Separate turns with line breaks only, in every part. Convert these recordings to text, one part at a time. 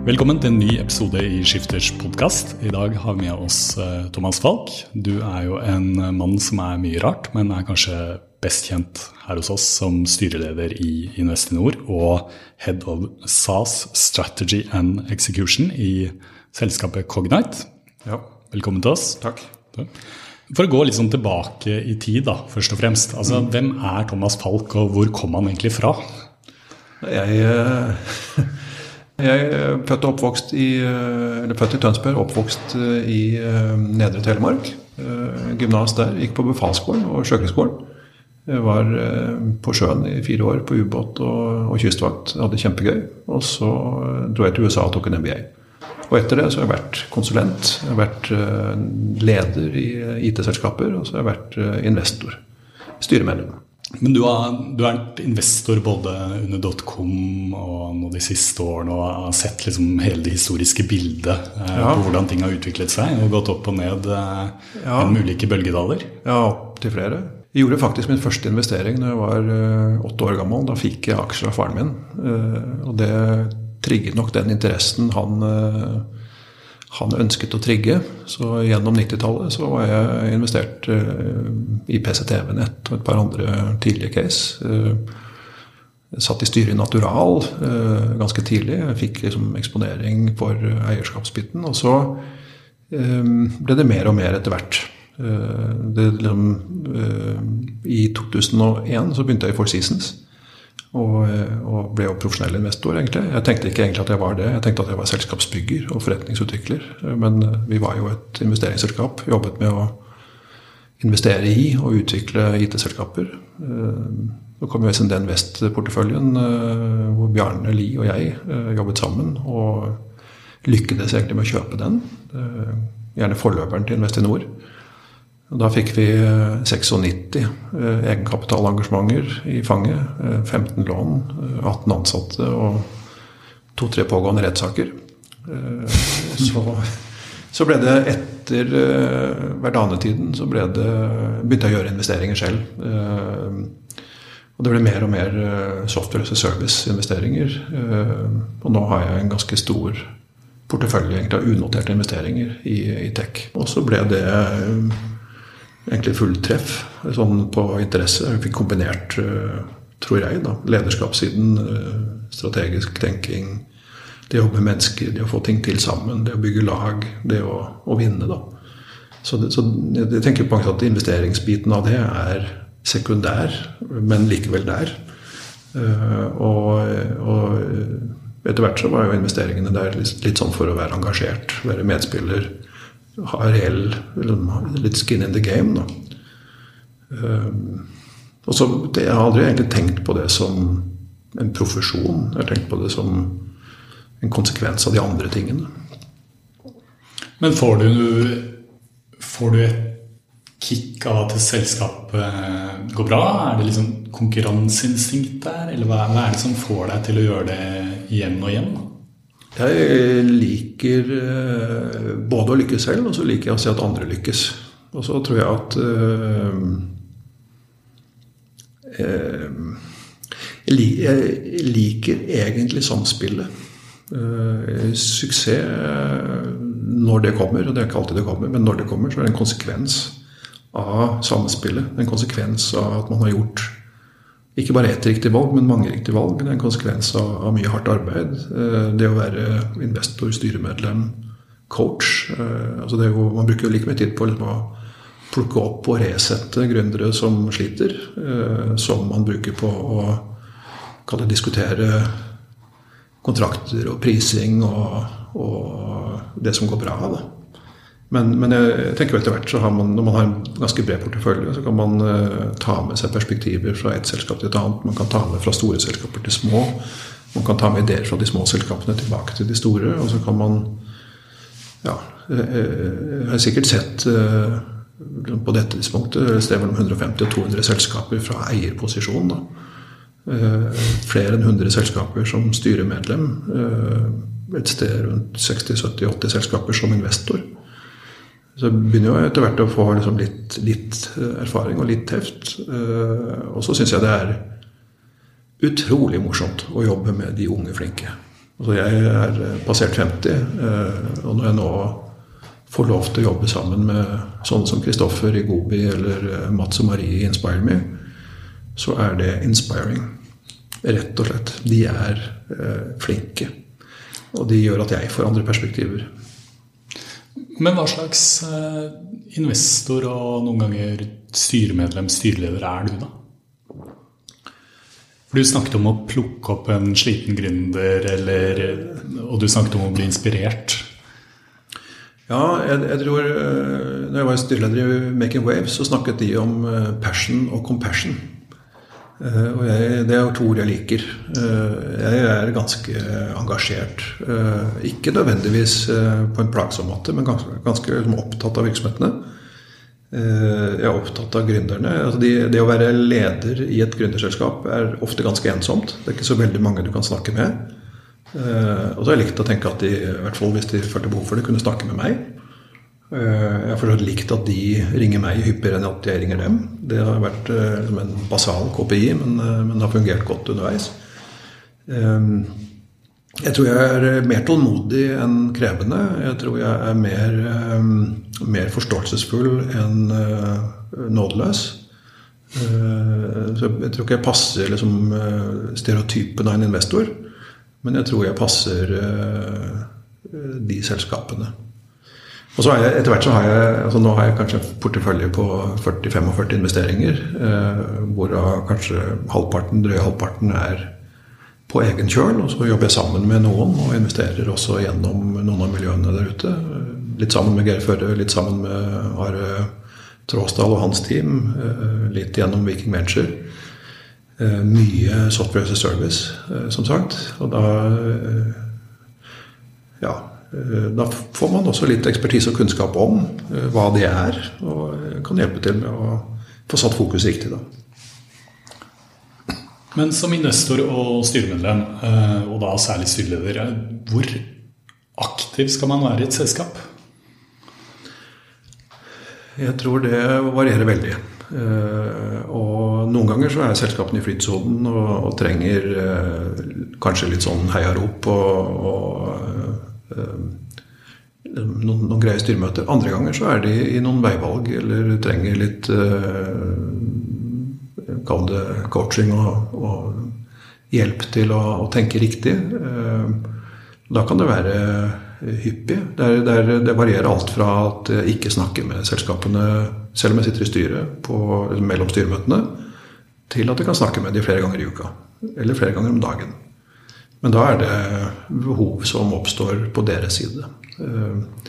Velkommen til en ny episode i Skifters podkast. I dag har vi med oss eh, Thomas Falk. Du er jo en mann som er mye rart, men er kanskje best kjent her hos oss som styreleder i Investinor og head of SAS Strategy and Execution i selskapet Cognite.
Ja.
Velkommen til oss.
Takk.
For å gå litt sånn tilbake i tid, da, først og fremst. Altså, mm. Hvem er Thomas Falk, og hvor kom han egentlig fra?
Jeg eh, Jeg er født og oppvokst i, eh, eller født i Tønsberg, oppvokst eh, i eh, Nedre Telemark. Gymnas der. Gikk på befalsskolen og Sjøkrigsskolen. Var på sjøen i fire år på ubåt og, og kystvakt. Hadde kjempegøy. Og så dro jeg til USA og tok en MBA. Og etter det så har jeg vært konsulent. Jeg har vært leder i IT-selskaper, og så har jeg vært investor. Styremedlem.
Men du har, du har vært investor både under dotcom og nå de siste årene og har sett liksom hele det historiske bildet eh, ja. på hvordan ting har utviklet seg og gått opp og ned eh, ja. med ulike bølgedaler?
Ja, opptil flere. Jeg gjorde faktisk min første investering da jeg var eh, åtte år gammel. Da fikk jeg aksjer av faren min. Eh, og det trigget nok den interessen han eh, han ønsket å trigge. Så gjennom 90-tallet så var jeg investert uh, i PCTV-nett og et par andre tidlige case. Jeg satt i styret i Natural uh, ganske tidlig. Jeg fikk liksom eksponering for eierskapsbiten. Og så ble det mer og mer etter hvert. Det, liksom, I 2001 så begynte jeg i Four Seasons. Og, og, ble jo profesjonell investor, egentlig. Jeg tenkte ikke egentlig at jeg var det. Jeg tenkte at jeg var selskapsbygger og forretningsutvikler. Men vi var jo et investeringsselskap. Jobbet med å investere i og utvikle IT-selskaper. Så kom jo SND Invest-porteføljen, hvor Bjarne Lie og jeg eh, jobbet sammen. Og lykkedes egentlig med å kjøpe den. Gjerne forløperen til Investinor. Da fikk vi 96 eh, eh, egenkapitalengasjementer i fanget. 15 eh, lån, 18 ansatte og to-tre pågående rettssaker. Så, så, ble det etter Verdane-tiden så ble det, begynte jeg å gjøre investeringer selv. Og det ble mer og mer software as service-investeringer. Og nå har jeg en ganske stor portefølje av unoterte investeringer i, i tech. Og så ble det egentlig fulltreff sånn på interesse. Jeg fikk kombinert, eh, tror jeg, da, lederskapssiden, eh, strategisk tenking, det å jobbe med mennesker, det å få ting til sammen, det å bygge lag, det å, å vinne. da. Så, det, så, jeg tenker på at investeringsbiten av det er sekundær, men likevel der. Uh, og, og etter hvert så var jo investeringene der litt, litt sånn for å være engasjert, være medspiller ha reell litt skin in the game. Da. Um, og så, det, Jeg har aldri egentlig tenkt på det som en profesjon. Jeg har tenkt på det som en konsekvens av de andre tingene.
Men får du, får du et kick av at selskapet går bra? Er det liksom konkurranseinstinkt der? Eller hva, er det som får deg til å gjøre det igjen og igjen?
Jeg liker eh, både å lykkes selv, og så liker jeg å se at andre lykkes. Og så tror jeg at øh, Jeg liker egentlig samspillet. Suksess når det kommer, og det er ikke alltid det kommer, men når det kommer, så er det en konsekvens av samspillet. En konsekvens av at man har gjort ikke bare ett riktig valg, men mange riktige valg. Det er en konsekvens av, av mye hardt arbeid. Eh, det å være investor, styremedlem, coach. Eh, altså jo, man bruker jo like mye tid på liksom å plukke opp og resette gründere som sliter, som man bruker på å kalle diskutere kontrakter og prising og, og det som går bra. Da. Men, men, jeg tenker jo etter hvert så har man, når man har en ganske bred portefølje, så kan man uh, ta med seg perspektiver fra et selskap til et annet. Man kan ta med fra store selskaper til små. Man kan ta med ideer fra de små selskapene tilbake til de store. Og så kan man Ja, jeg, jeg har sikkert sett uh, på dette tidspunktet et sted mellom 150 og 200 selskaper fra eierposisjon. da Uh, flere enn 100 selskaper som styremedlem. Eh, et sted rundt 60-70-80 selskaper som investor. Så jeg begynner jo etter hvert å få liksom litt, litt, eh, erfaring og litt teft. Og så syns jeg det er utrolig morsomt å jobbe med de unge flinke. Altså jeg er passert 50, og når jeg nå får lov til å jobbe sammen med sånne som Kristoffer i Gobi eller Mats og Marie i Inspire Me, så er det inspiring. Rett og slett. De er eh, flinke. Og de gjør at jeg får andre perspektiver.
Men hva slags eh, investor og noen ganger styremedlem, styreleder er du, da? For Du snakket om å plukke opp en sliten gründer, eller, og du snakket om å bli inspirert.
Ja, jeg, jeg tror eh, Når jeg var styreleder i Making Waves, så snakket de om eh, passion og compassion. Eh, og jeg, det er to ord jeg liker. Eh, jeg er ganske engasjert. Eh, ikke nødvendigvis på en plagsom måte, men ganske, ganske liksom opptatt av virksomhetene. Jeg er opptatt av gründerne. Altså de, det å være leder i et gründerselskap er ofte ganske ensomt. Det er ikke så veldig mange du kan snakke med. Og så har jeg likt å tenke at de, i hvert fall hvis de følte behov for det, kunne snakke med meg. Eh, jeg har forstått likt at de ringer meg hyppigere enn at jeg ringer dem. Det har vært liksom en basal KPI, men, eh, men har fungert godt underveis. Jeg tror jeg er mer tålmodig enn krevende. Jeg tror jeg er mer, mer forståelsesfull enn nådeløs. Så jeg tror ikke jeg passer liksom, stereotypen av en investor, men jeg tror jeg passer de selskapene. Og så har jeg, etter hvert så har jeg altså Nå har jeg kanskje portefølje på 40-45 investeringer. Eh, Hvorav kanskje halvparten, drøye halvparten er på egen kjøl. Og så jobber jeg sammen med noen og investerer også gjennom noen av miljøene der ute. Litt sammen med Geir Førre, litt sammen med Are Tråsdal og hans team. Eh, litt gjennom Viking Venture. Eh, mye software as a service, eh, som sagt. Og da Ja Eh, da får man også litt ekspertise og kunnskap om eh, hva det er, og eh, kan hjelpe til med å få satt fokus riktig. da.
Men som investor og styremedlem, og da særlig styreleder, hvor aktiv skal man være i et selskap?
Jeg tror det varierer veldig. Og noen ganger så er selskapene i flytsonen og, og trenger kanskje litt sånn heiarop og, og Eh, noen, noen, greie styremøter. Andre ganger så er de i noen veivalg eller trenger litt uh, Kall det coaching og, og hjelp til å, å tenke riktig. Uh, da kan det være hyppig. Det, er, det, er, det, varierer alt fra at jeg ikke snakker med selskapene selv om jeg sitter i styret på, mellom styremøtene, til at jeg kan snakke med dem flere ganger i uka. Eller flere ganger om dagen. Men da er det behov som oppstår på deres side. Eh,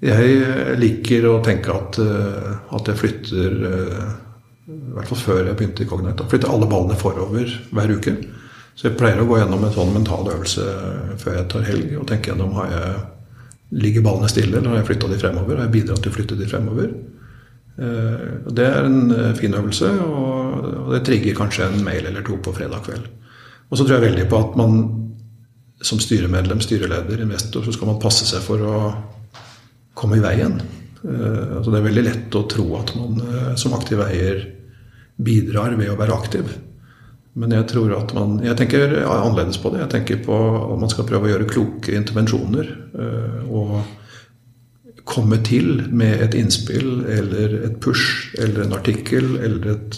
jeg liker å tenke at, eh, at jeg flytter eh, I hvert fall før jeg begynte i Cognite. Flytter alle ballene forover hver uke. Så jeg pleier å gå gjennom en sånn mental øvelse før jeg tar helg og tenke gjennom har jeg Ligger ballene stille, eller har jeg flytta de fremover? Har jeg bidratt til å flytte de fremover? Det er en fin øvelse, og det trigger kanskje en mail eller to på fredag kveld. Og så tror jeg veldig på at man som styremedlem, styreleder, investor, så skal man passe seg for å komme i veien. Uh, altså det er veldig lett å tro at man uh, som aktiv eier bidrar ved å være aktiv. Men jeg tror at man Jeg tenker annerledes på det. Jeg tenker på at man skal prøve å gjøre kloke intervensjoner. Uh, og komme til med et innspill eller et push eller en artikkel eller et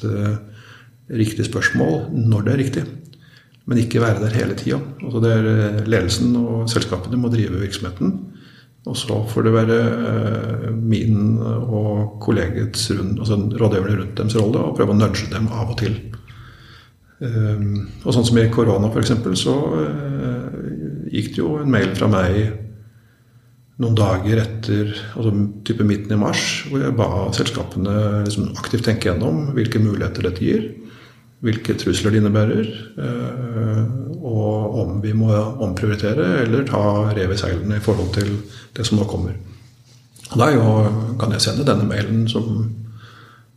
riktig spørsmål når det er riktig men ikke være der hele tida. Altså er ledelsen og selskapene må drive virksomheten. Og så får det være eh, min og kollegets rund, altså rådgiverne rundt dems rolle å prøve å nudge dem av og til. Um, og sånn som i korona, f.eks., så gikk det jo en mail fra meg noen dager etter, altså type midten i mars, hvor jeg ba selskapene liksom aktivt tenke gjennom hvilke muligheter dette gir, hvilke trusler det innebærer, uh, og om vi må omprioritere eller ta rev i seilene i forhold til det som nå kommer. Og Da kan jeg sende denne mailen som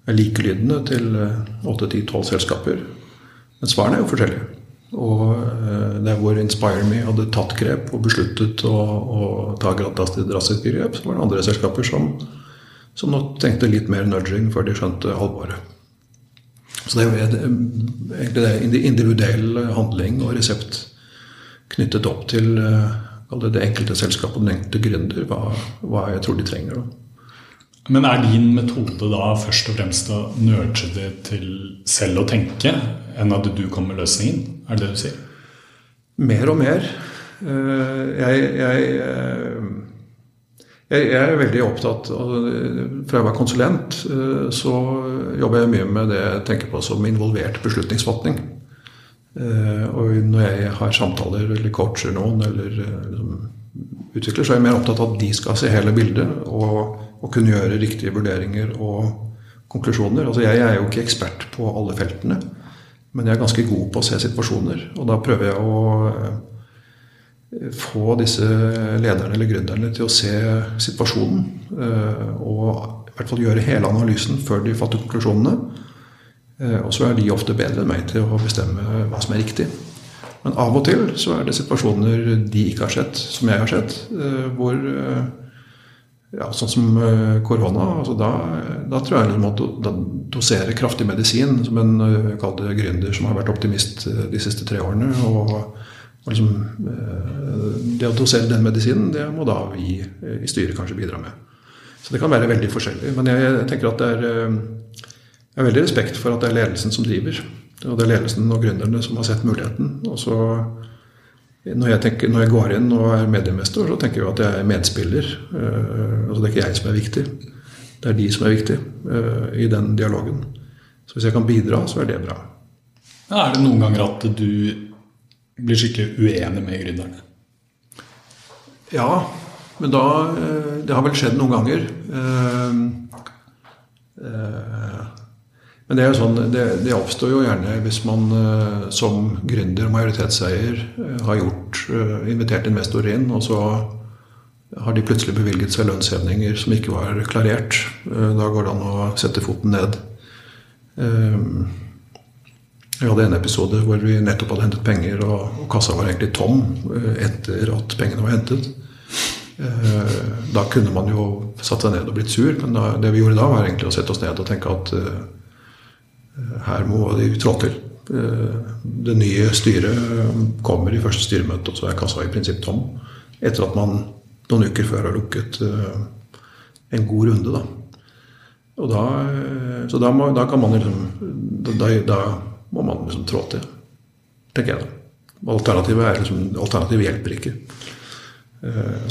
er likelydende til 8-10-12 selskaper men svarene er jo forskjellige. Og eh, der hvor InspireMe hadde tatt grep og besluttet å, å ta drastiske grep, så var det andre selskaper som, som nok tenkte litt mer nudging før de skjønte alvoret. Så det er jo egentlig individuell handling og resept knyttet opp til eh, det enkelte selskap og den enkelte gründer, hva, hva jeg tror de trenger. da.
Men er din metode da først og fremst å nurture det til selv å tenke, enn at du kommer med løsningen? Er det det du sier?
Mer og mer. Eh, jeg, jeg, eh, jeg, er veldig opptatt av Fra jeg var konsulent, eh, så jobber jeg mye med det jeg tenker på som involvert beslutningsfatning. Og når jeg har samtaler eller coacher noen, eller liksom, utvikler, så er jeg mer opptatt av at de skal se hele bildet og, og kunne gjøre riktige vurderinger og konklusjoner. Altså Jeg er jo ikke ekspert på alle feltene, men jeg er ganske god på å se situasjoner. Og da prøver jeg å eh, få disse lederne eller gründerne til å se situasjonen. Eh, og i hvert fall gjøre hele analysen før de fatter konklusjonene. Eh, og så er de ofte bedre enn meg til å bestemme hva som er riktig. Men av og til så er det situasjoner de ikke har sett, som jeg har sett, eh, hvor ja, Sånn som korona. Altså da, da, tror jeg liksom at å dosere kraftig medisin, som en gründer som har vært optimist de siste tre årene og, og liksom, Det å dosere den medisinen, det må da vi i styret kanskje bidra med. Så det kan være veldig forskjellig. Men jeg, tenker at det er Jeg har veldig respekt for at det er ledelsen som driver. Og det er ledelsen og gründerne som har sett muligheten. Og så når jeg, tenker, når jeg, går inn og er mediemester, så tenker jeg at jeg er medspiller. Altså Det er ikke jeg som er viktig, det er de som er viktig i den dialogen. Så hvis jeg kan bidra, så er det bra.
Er det noen ganger at du blir skikkelig uenig med gründerne?
Ja, men da uh, Det har vel skjedd noen ganger. Men det, er jo sånn, det, det, oppstår jo gjerne hvis man som gründer og majoritetseier har gjort, invitert investorer inn, og så har de plutselig bevilget seg lønnshevninger som ikke var klarert. da går det an å sette foten ned. Jeg hadde en episode hvor vi nettopp hadde hentet penger, og, og kassa var egentlig tom etter at pengene var hentet. Da kunne man jo satt seg ned og blitt sur, men da, det vi gjorde da, var egentlig å sette oss ned og tenke at her må de trå til. Uh, det nye styret kommer i første styremøte, og så er kassa i prinsipp tom. Etter at man noen uker før har lukket uh, en god runde, da. Og da, eh, så da, må, da kan man liksom da, da, må man liksom trå til, tenker jeg da. Alternativet, er liksom, alternativet hjelper ikke.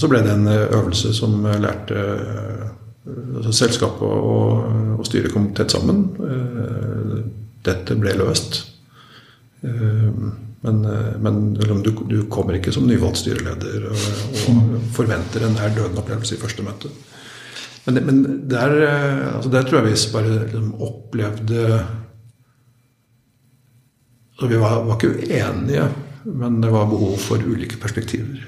Så ble det en øvelse som lærte altså Selskapet og, og styret kom tett sammen. Eh, dette ble løst. Eh, men, eh, men du, du, kommer ikke som nyvalgt styreleder og, og forventer en nær døden-opplevelse i første møte. Men, men der, altså der, tror jeg vi bare liksom opplevde altså Vi var, var ikke uenige, men det var behov for ulike perspektiver.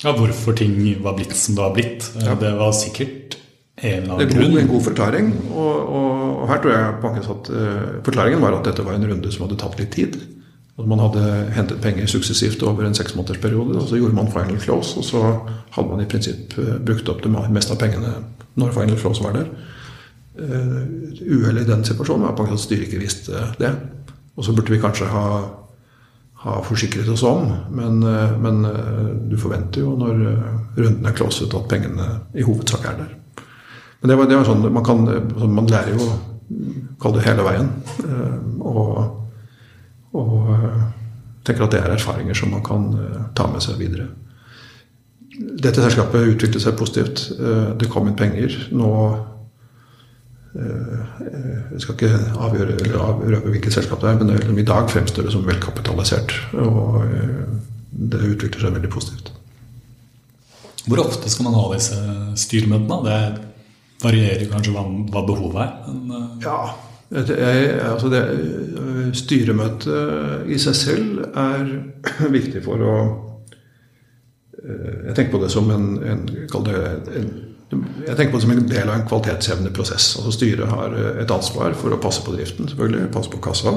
Ja, hvorfor ting var blitt som det var blitt. Ja. Det var sikkert en eller annen grunn.
En god forklaring. Og, og, og, her tror jeg på at uh, forklaringen var at dette var en runde som hadde tatt litt tid. At man hadde hentet penger suksessivt over en seksmånedersperiode. Og så gjorde man final close, og så hadde man i prinsipp uh, brukt opp det meste av pengene når final close var der. Uh, Uhellet i den situasjonen var at styret ikke visste det. Og så burde vi kanskje ha ha forsikret oss om. Men, eh, men, eh, du forventer jo når eh, runden er closet, at pengene i hovedsak er der. Men det var, det var sånn, man, kan, sånn, man, lærer jo kall det hele veien. Og, og tenker at det er erfaringer som man kan ta med seg videre. dette selskapet utviklet seg positivt. Det kom inn penger. Nå Jeg skal ikke avgjøre avrøpe hvilket selskap det er, men i dag fremstår det som velkapitalisert. Og det utvikler seg veldig positivt.
Hvor ofte skal man ha disse styremøtene? Det varierer kanskje hva, hva behovet er? Men,
ja, jeg, altså det, styremøtet i seg selv er viktig for å Jeg tenker på det som en, en, en jeg tenker på det som en del av en kvalitetshevende prosess. Altså Styret har et ansvar for å passe på driften, selvfølgelig, passe på kassa.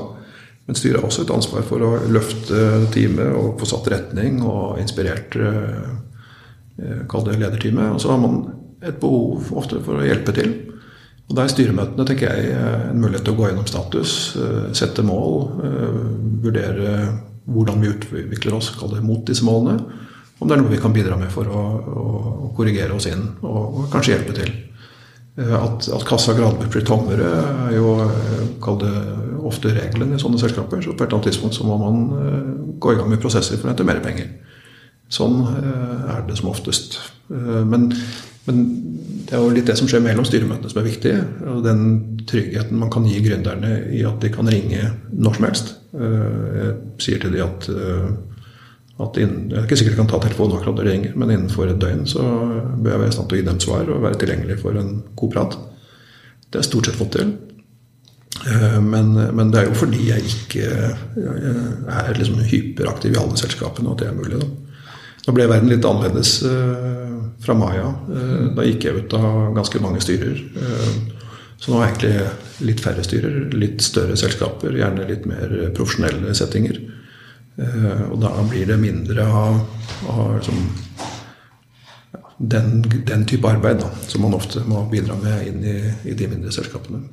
Men styret har også et ansvar for å løfte teamet og få satt retning og inspirert kall det lederteamet. Og så har man et behov ofte for å hjelpe til. Og Da er styremøtene tenker jeg, en mulighet til å gå gjennom status, eh, sette mål, eh, vurdere hvordan vi utvikler oss mot disse målene. Om det er noe vi kan bidra med for å, å korrigere oss inn og, og kanskje hjelpe til. Eh, at, at, kassa gradvis blir tommere, er jo det, ofte regelen i sånne selskaper. Så på et eller annet tidspunkt så må man gå i gang med prosesser for å hente mer penger. Sånn er det som oftest. Men men det er jo litt det som skjer mellom styremøtene som er viktig. Og den tryggheten man kan gi gründerne i at de kan ringe når som helst. Eh, jeg sier til de at, eh, at innen, Jeg er ikke sikkert jeg kan ta telefonen akkurat når de ringer, men innenfor et døgn så bør jeg være i stand til å gi dem svar og være tilgjengelig for en god prat. Det er stort sett fått til. Eh, men, men, det er jo fordi jeg ikke jeg er liksom hyperaktiv i alle selskapene at det er mulig. Da. Nå ble verden litt annerledes fra mai av. Eh, da gikk jeg ut av ganske mange styrer. Eh, så nå er egentlig litt færre styrer, litt større selskaper, gjerne litt mer profesjonelle settinger. Eh, og da blir det mindre av, av liksom, den, den, type arbeid da, som man ofte må bidra med inn i, i, de mindre selskapene.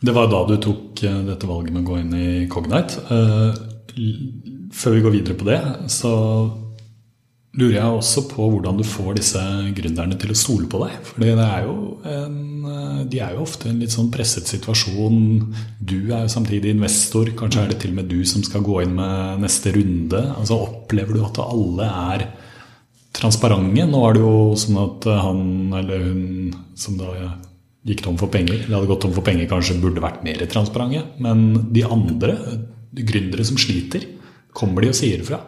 Det var da du tok dette valget med å gå inn i Cognite. Før vi går videre på det, så lurer jeg også på hvordan du får disse gründerne til å stole på deg. For de er jo ofte i en litt sånn presset situasjon. Du er jo samtidig investor. Kanskje er det til og med du som skal gå inn med neste runde. Altså Opplever du at alle er transparente? Nå er det jo sånn at han eller hun som da gikk tom for penger, eller hadde gått tom for penger, kanskje burde vært mer transparente. Men de andre, de gründere som sliter, kommer de og sier fra?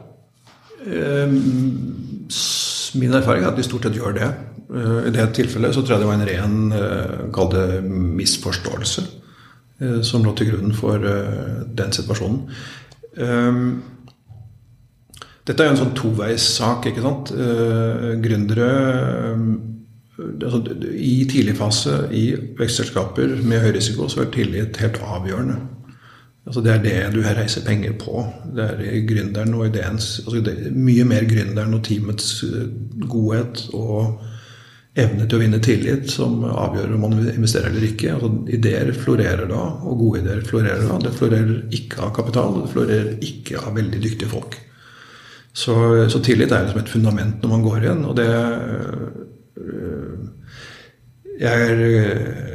Ehm, min erfaring er at de stort sett gjør det. Eh, I det tilfellet så tror jeg det var en ren eh, kall det misforståelse eh, som lå til grunn for den situasjonen. Ehm, dette er jo en sånn toveissak. ikke sant? Gründere altså, I tidlig fase i vekstselskaper med høy risiko så er tillit helt avgjørende. Altså det er det du reiser penger på. Det er gründeren og ideens altså er Mye mer gründeren og teamets eh, godhet og evne til å vinne tillit som avgjør om man investerer eller ikke. Altså Ideer florerer da, og gode ideer florerer da. Det florerer ikke av kapital, og det florerer ikke av veldig dyktige folk. Så, så tillit er liksom et fundament når man går igjen. Og det øh, Jeg er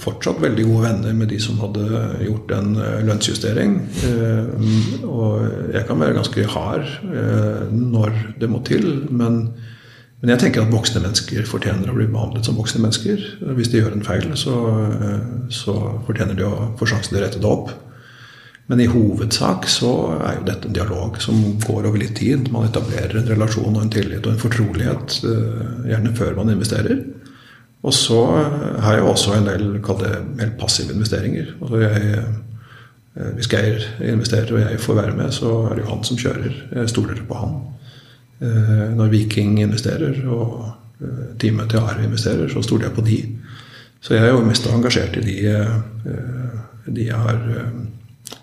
fortsatt veldig gode venner med de som hadde gjort en eh, lønnsjustering. Eh, og jeg kan være ganske hard eh, når det må til, men, men jeg tenker at voksne mennesker fortjener å bli behandlet som voksne mennesker. Hvis de gjør en feil, så, så fortjener de å få sjansen til å rette det opp. Men i hovedsak så er jo dette en dialog som går over litt tid. Man etablerer en relasjon og en tillit og en fortrolighet, gjerne før man investerer. Og så har jeg også en del det mer passive investeringer. Altså jeg, eh, hvis Geir investerer og jeg får være med, så er det jo han som kjører. Jeg stoler på han. Eh, når Viking investerer og eh, teamet til Are investerer, så stoler jeg på de. Så jeg er jo mest engasjert i de, de jeg har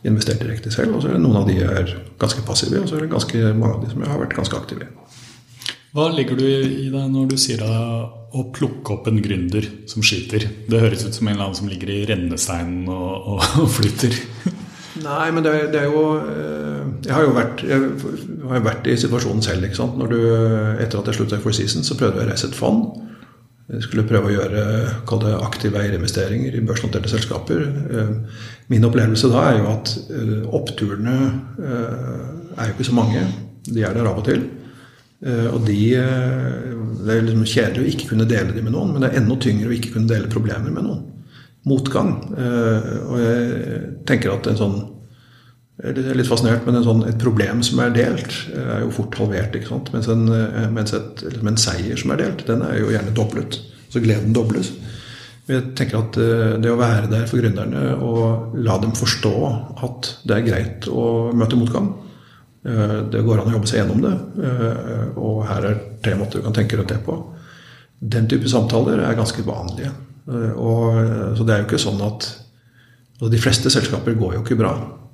investert direkte selv. Og så er det noen av de jeg er ganske passive, og så er det ganske mange av de som jeg har vært ganske aktive i.
Hva legger du i det når du sier å plukke opp en gründer som skyter. Det høres ut som en eller annen som ligger i rennesteinen og, og, og flyter.
Nei, men det det er, jo eh, Jeg har jo vært, jeg har vært i situasjonen selv. ikke sant? Du, etter at jeg slutta i Four Seasons, så prøvde jeg å reise et fond. Jeg skulle prøve å gjøre det aktive eierinvesteringer i børsnoterte selskaper. Eh, min opplevelse da er jo at eh, oppturene er jo ikke så mange. De er der av og til. Og de, Det er liksom kjedelig å ikke kunne dele dem med noen, men det er enda tyngre å ikke kunne dele problemer med noen. Motgang. Og jeg tenker at en sånn jeg er litt fascinert, men sånn, et problem som er delt, er jo fort halvert. ikke sant? Mens en, mens et, en seier som er delt, den er jo gjerne doblet. Så gleden dobles. Jeg tenker at Det å være der for gründerne og la dem forstå at det er greit å møte motgang Det går an å jobbe seg gjennom det, og her er tre måter du kan tenke rundt det på. Den type samtaler er ganske vanlige. Og, så det er jo ikke sånn at altså De fleste selskaper går jo ikke bra.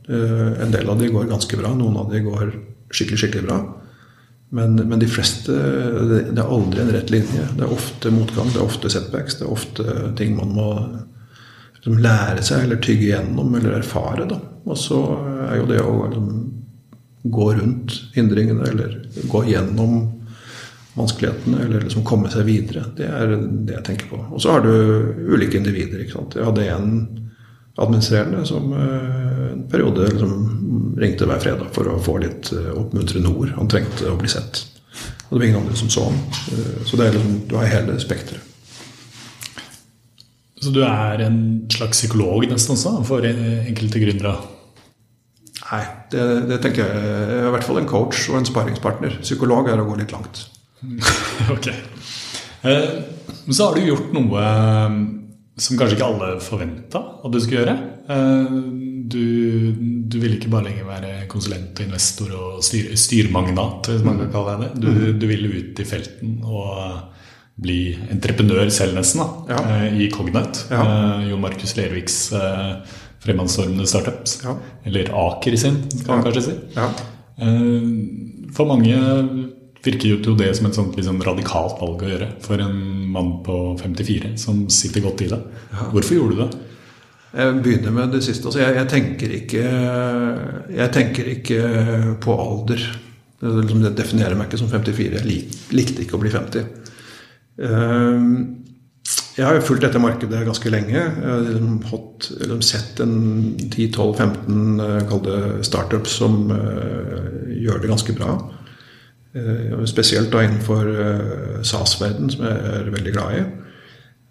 Eh, en del av de går ganske bra, noen av de går skikkelig, skikkelig bra. Men, men de fleste det, det, er aldri en rett linje. Det er ofte motgang, det er ofte setbacks. Det er ofte ting man må liksom, lære seg eller tygge gjennom eller erfare. Da. Og så er jo det å liksom, gå rundt hindringene eller gå gjennom vanskelighetene eller liksom komme seg videre. Det er det jeg tenker på. Og så har du ulike individer. ikke sant? Jeg hadde en administrerende som eh, en periode liksom ringte hver fredag for å få litt eh, oppmuntrende ord. Han trengte å bli sett. Og det var ingen andre som så ham. Eh, så det er liksom, du har hele spekteret.
Så du er en slags psykolog nesten også for enkelte gründere?
Nei, det, det, tenker jeg. I hvert fall en coach og en sparingspartner. Psykolog er å gå litt langt.
ok. Men så har du gjort noe som kanskje ikke alle forventa at du skulle gjøre. Eh, du, du ville ikke bare lenger være konsulent og investor og styr, styrmagnat, hvis man kan kalle det Du, mm. du ville ut i felten og bli entreprenør selv, nesten, da, ja. Eh, i Cognite. Ja. Eh, Jon Markus Lerviks fremadstormende startups. Ja. Eller Aker sin, kan man kanskje si. For mange virker jo det som et sånt liksom radikalt valg å gjøre for en mann på 54 som sitter godt i det. Ja. Hvorfor gjorde du det?
Jeg begynner med det siste. Altså, jeg, jeg, tenker ikke, jeg, tenker ikke, på alder. Det, liksom, definerer meg ikke som 54. Jeg likte ikke å bli 50. Jeg har jo fulgt dette markedet ganske lenge. Jeg har liksom liksom sett en 10-12-15 startups som uh, gjør det ganske bra. Eh, spesielt da innenfor eh, SAS-verden, som jeg er veldig glad i.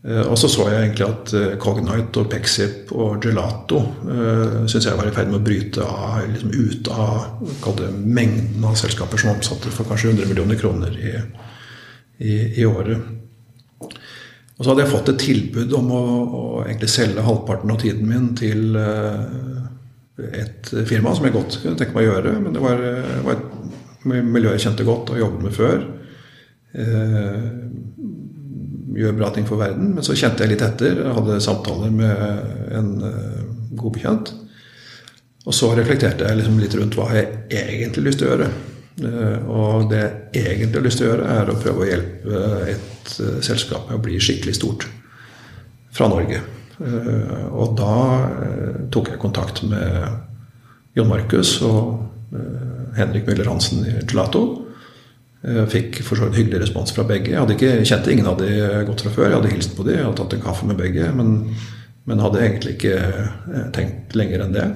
Eh, og så så jeg egentlig at Cognite og Pexip og Gelato uh, syns jeg var i ferd med å bryte av, liksom ut av mengden av selskaper som omsatte for kanskje 100 millioner kroner i, i, i året. Og så hadde jeg fått et tilbud om å, å egentlig selge halvparten av tiden min til uh, et firma som jeg godt kunne tenke meg å gjøre. Men det var, var et miljø jeg kjente godt og jobbet med før. Eh, gjør bra ting for verden. Men så kjente jeg litt etter. Hadde samtaler med en eh, god bekjent. Og så reflekterte jeg liksom litt rundt hva jeg egentlig lyst til å gjøre. Eh, og det jeg egentlig har lyst til å gjøre, er å prøve å hjelpe et eh, selskap med å bli skikkelig stort fra Norge. Eh, og da tok jeg kontakt med Jon Markus og Henrik Møller Hansen i Gelato. Jeg fikk for så vidt hyggelig respons fra begge. Jeg hadde ikke, kjente ingen av de godt fra før. Jeg hadde hilst på de, jeg hadde tatt en kaffe med begge. Men, men hadde egentlig ikke tenkt lenger enn det.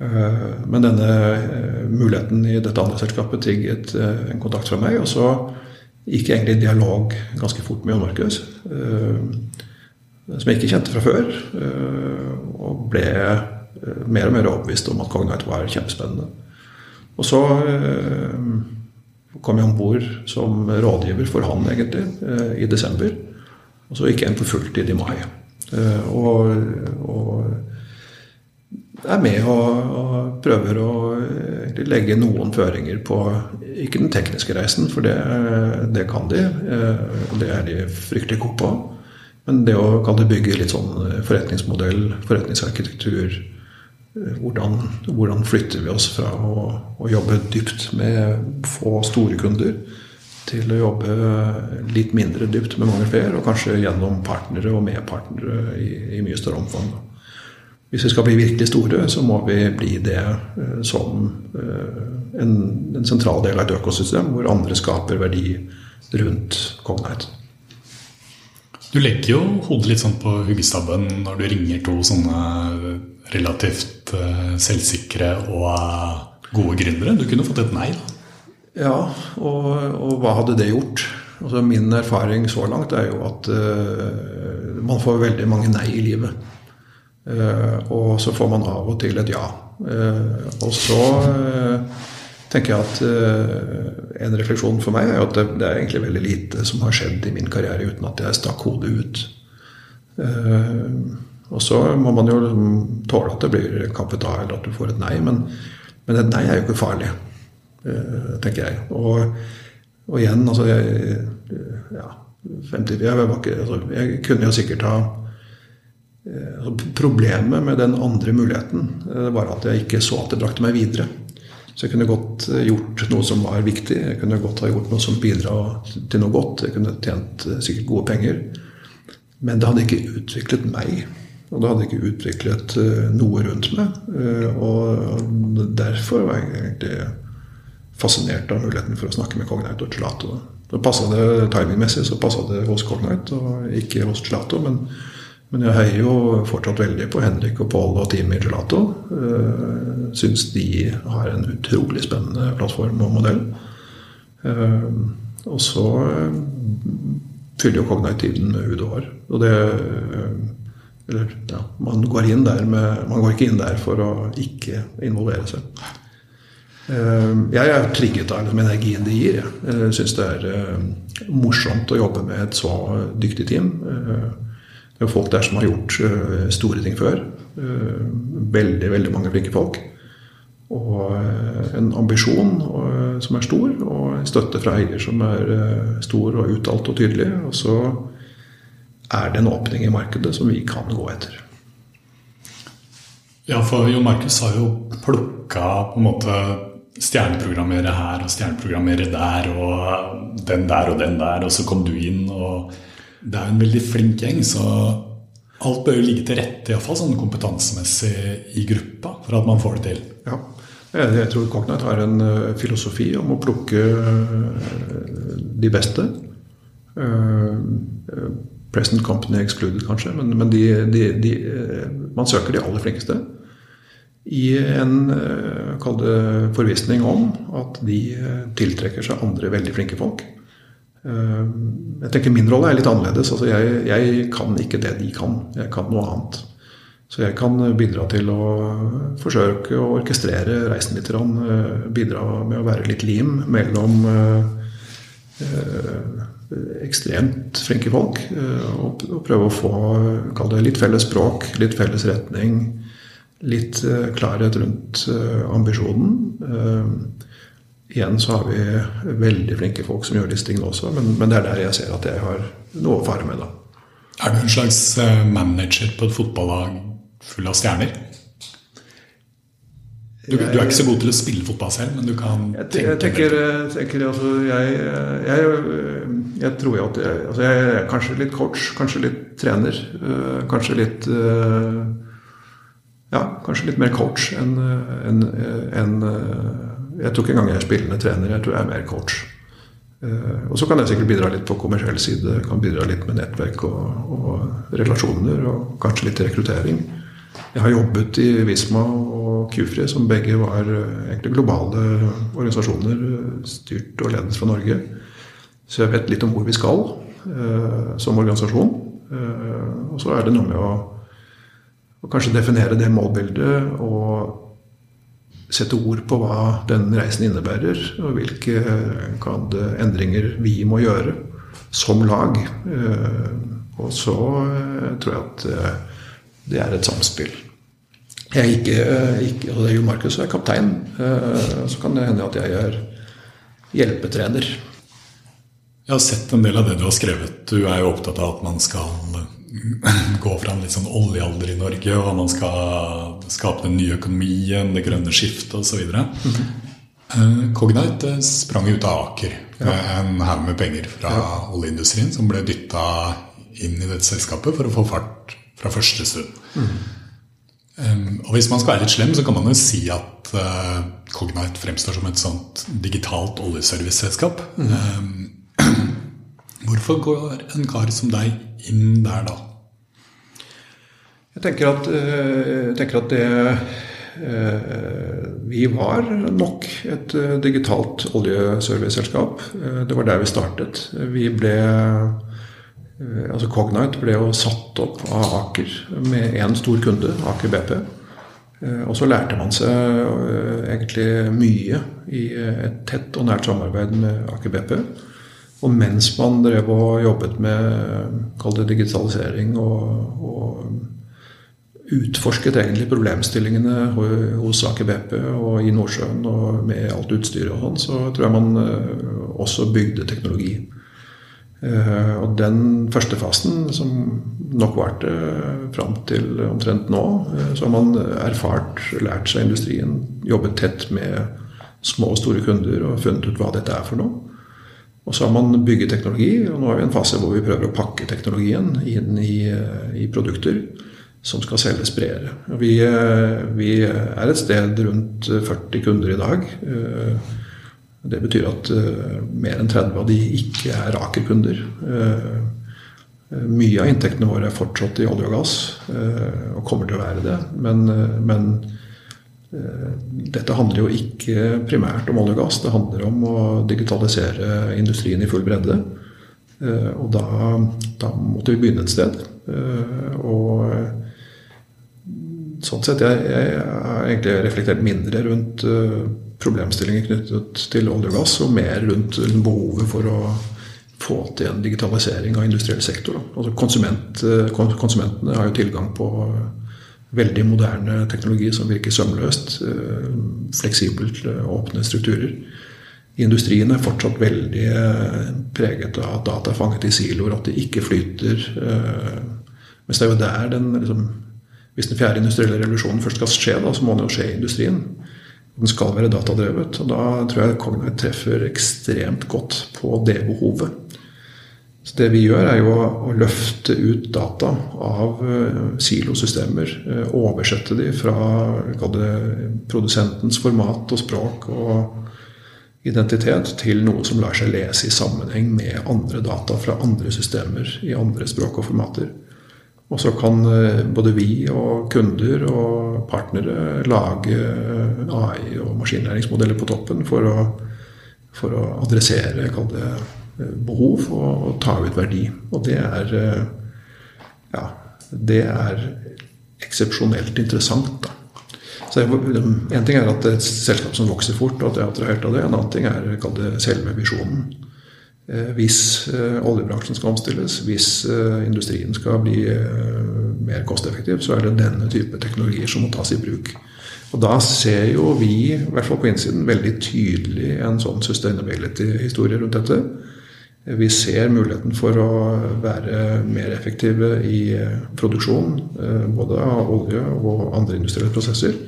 Eh, men denne eh, muligheten i dette andre selskapet trigget en kontakt fra meg. Og så gikk jeg egentlig i dialog ganske fort med Jon Markus, som jeg ikke kjente fra før. Og ble mer og mer overbevist om at Cognite var kjempespennende. Og så eh, kom jeg om bord som rådgiver for han, egentlig, eh, i desember. Og så gikk jeg inn på fulltid i mai. Eh, og, og er med og, og prøver å legge noen føringer på Ikke den tekniske reisen, for det, det kan de. Og det er de fryktelig gode på. Men det å kan det bygge litt sånn forretningsmodell, forretningsarkitektur, hvordan, hvordan, flytter vi oss fra å, å, jobbe dypt med få store kunder til å jobbe litt mindre dypt med mange flere, og kanskje gjennom partnere og medpartnere i, i mye større omfang. Hvis vi skal bli virkelig store, så må vi bli det eh, som eh, en, en, sentral del av et økosystem hvor andre skaper verdi rundt Cognite.
Du legger jo hodet litt sånn på huggestabben når du ringer to sånne relativt uh, selvsikre og gode gründere. Du kunne fått et nei, da.
Ja, og, og, hva hadde det gjort? Altså Min erfaring så langt er jo at uh, man får veldig mange nei i livet. Uh, og så får man av og til et ja. Uh, og så tenker jeg at en refleksjon for meg er at det, er egentlig veldig lite som har skjedd i min karriere uten at jeg stakk hodet ut. og så må man jo tåle at det blir kappet av, eller at du får et nei. Men, men et nei er jo ikke farlig. Eh, tenker jeg. Og, og igjen, altså jeg, ja, 50, jeg, ikke, altså, jeg, kunne jo sikkert ha eh, Problemet med den andre muligheten var at jeg ikke så at det brakte meg videre. Så jeg kunne godt gjort noe som var viktig. Jeg kunne godt ha gjort noe som bidra til noe godt. Jeg kunne tjent eh, sikkert gode penger. Men det hadde ikke utviklet meg. Og det hadde ikke utviklet noe rundt meg. Og derfor var jeg egentlig fascinert av muligheten for å snakke med Cognite og Gelato. Timingmessig så passa det hos Cognite og ikke hos Gelato. Men, men, jeg heier jo fortsatt veldig på Henrik og Pål og teamet i Gelato. Uh, Syns de har en utrolig spennende plattform og modell. Uh, og så uh, fyller jo kognitiven med hud og hår. Og det Eller ja, man går med Man går ikke inn der for å ikke involvere seg. Eh, jeg er trigget av liksom energien det gir. Jeg syns det er eh, morsomt å jobbe med et så dyktig team. Eh, det er folk der som har gjort store ting før. Veldig, veldig mange flinke folk. Og en ambisjon som er stor, og støtte fra eier som er stor og uttalt og tydelig. Og så er det en åpning i markedet som vi kan gå etter.
Ja, for Jon Markus har jo plukka på en måte stjerneprogrammere her og stjerneprogrammere der, og den der og den der, og så kom du inn, og Det er en veldig flink gjeng, så alt bør jo ligge til rette, iallfall sånn kompetansemessig i gruppa, for at man får det til.
Ja. Jeg tror Cognite har en eh, filosofi om å plukke eh, de beste. Uh, present company excluded, kanskje, men, men de, de, de, man søker de aller flinkeste i en eh, forvissning om at de eh, tiltrekker seg andre veldig flinke folk. Eh, jeg tenker Min rolle er litt annerledes. altså jeg, jeg, kan ikke det de kan. Jeg kan noe annet. Så jeg kan bidra til å forsøke å orkestrere reisen litt. Bidra med å være litt lim mellom ekstremt flinke folk. Og prøve å få det, litt felles språk, litt felles retning litt eh, klarhet rundt eh, ambisjonen. Eh, igjen så har vi veldig flinke folk som gjør disse tingene også, men, men, det er der jeg ser at jeg har noe å fare med. da.
Er du en slags manager på et fotballag full av stjerner? Du, du, er ikke så god til å spille fotball selv, men du kan
tenke Jeg tenker, tenker altså, jeg, jeg, jeg, tror jo at jeg, altså jeg er kanskje litt coach, kanskje litt trener. Kanskje litt ja, kanskje litt mer coach enn en, en, Jeg tror ikke engang jeg er spillende trener, jeg tror jeg er mer coach. Eh, og så kan jeg sikkert bidra litt på kommersiell side. Kan bidra litt med nettverk og, og relasjoner, og kanskje litt rekruttering. Jeg har jobbet i Visma og Kufri, som begge var eh, egentlig globale organisasjoner styrt og ledet fra Norge. Så jeg vet litt om hvor vi skal eh, som organisasjon. Eh, og så er det noe med å å kanskje definere det målbildet og sette ord på hva den reisen innebærer, og hvilke endringer vi må gjøre som lag. Eh, og så eh, tror jeg at eh, det er et samspill. Jeg er ikke, ikke og det er jo Markus er kaptein. Så kan det hende at jeg er hjelpetrener.
Jeg har sett en del av det du har skrevet. Du er jo opptatt av at man skal gå fra en litt sånn oljealder i Norge, og man skal skape den nye økonomien, det grønne skiftet osv. Mm -hmm. Cognite sprang ut av Aker med ja. en haug med penger fra ja. oljeindustrien som ble dytta inn i dette selskapet for å få fart fra første stund. Mm. Um, og hvis man skal være litt slem, så kan man jo si at uh, Cognite fremstår som et sånt digitalt oljeserviceselskap. Mm. Um, hvorfor går en kar som deg da?
Jeg tenker at, eh, jeg tenker at det, Vi var nok et digitalt oljeserviceselskap. Det var der vi startet. Vi ble Altså Cognite ble jo satt opp av Aker med én stor kunde, Aker BP. Og så lærte man seg egentlig mye i et tett og nært samarbeid med Aker BP. Og mens man drev og jobbet med digitalisering og, og utforsket egentlig problemstillingene hos Aker BP og i Nordsjøen og med alt utstyret og sånn, så tror jeg man eh, også bygde teknologi. Eh, og den første fasen, som nok varte fram til omtrent nå, eh, så har man erfart, lært seg industrien, jobbet tett med små og store kunder og funnet ut hva dette er for noe. Og så har man bygget teknologi, og nå er vi i en fase hvor vi prøver å pakke teknologien inn i, i produkter som skal selges bredere. Vi, eh, vi, er et sted rundt 40 kunder i dag. Eh, det betyr at eh, mer enn 30 av de ikke er Aker-kunder. Mye av inntektene våre er fortsatt i olje og gass, og kommer til å være det. Men, men dette handler jo ikke primært om olje og gass. Det handler om å digitalisere industrien i full bredde. Og da, da måtte vi begynne et sted. Og sånn sett, jeg, jeg, har egentlig reflektert mindre rundt problemstillinger knyttet til olje og gass, og mer rundt behovet for å få til en digitalisering av industriell sektor. Altså konsument, konsumentene har jo tilgang på veldig moderne teknologi som virker sømløst. Uh, fleksibelt, åpne strukturer. Industrien er fortsatt veldig preget av at data er fanget i siloer, at de ikke flyter. Mens det er jo der den liksom, hvis den fjerde industrielle revolusjonen først skal skje, da, så må den jo skje i industrien. Den skal være datadrevet. og Da tror jeg Cognite treffer ekstremt godt på det behovet. Så Det vi gjør, er jo å løfte ut data av uh, silosystemer. Uh, oversette de fra det, produsentens format og språk og identitet til noe som lar seg lese i sammenheng med andre data fra andre systemer i andre språk og formater. Og så kan eh, både vi og kunder og partnere lage eh, AI- og maskinlæringsmodeller på toppen for å, for å adressere det, eh, behov og, og, ta ut verdi. Og det er ja, det er eksepsjonelt interessant. da. Så En ting er at det er et selskap som vokser fort, og at jeg er attrahert av det. En annen ting er det, selve visjonen. Eh, hvis eh, oljebransjen skal omstilles, hvis eh, industrien skal bli mer kosteffektiv, så er det denne type teknologier som må tas i bruk. Og Da ser jo vi, i hvert fall på innsiden, veldig tydelig en sånn sustainability-historie rundt dette. Vi ser muligheten for å være mer effektive i produksjon, både av olje og andre industrielle prosesser.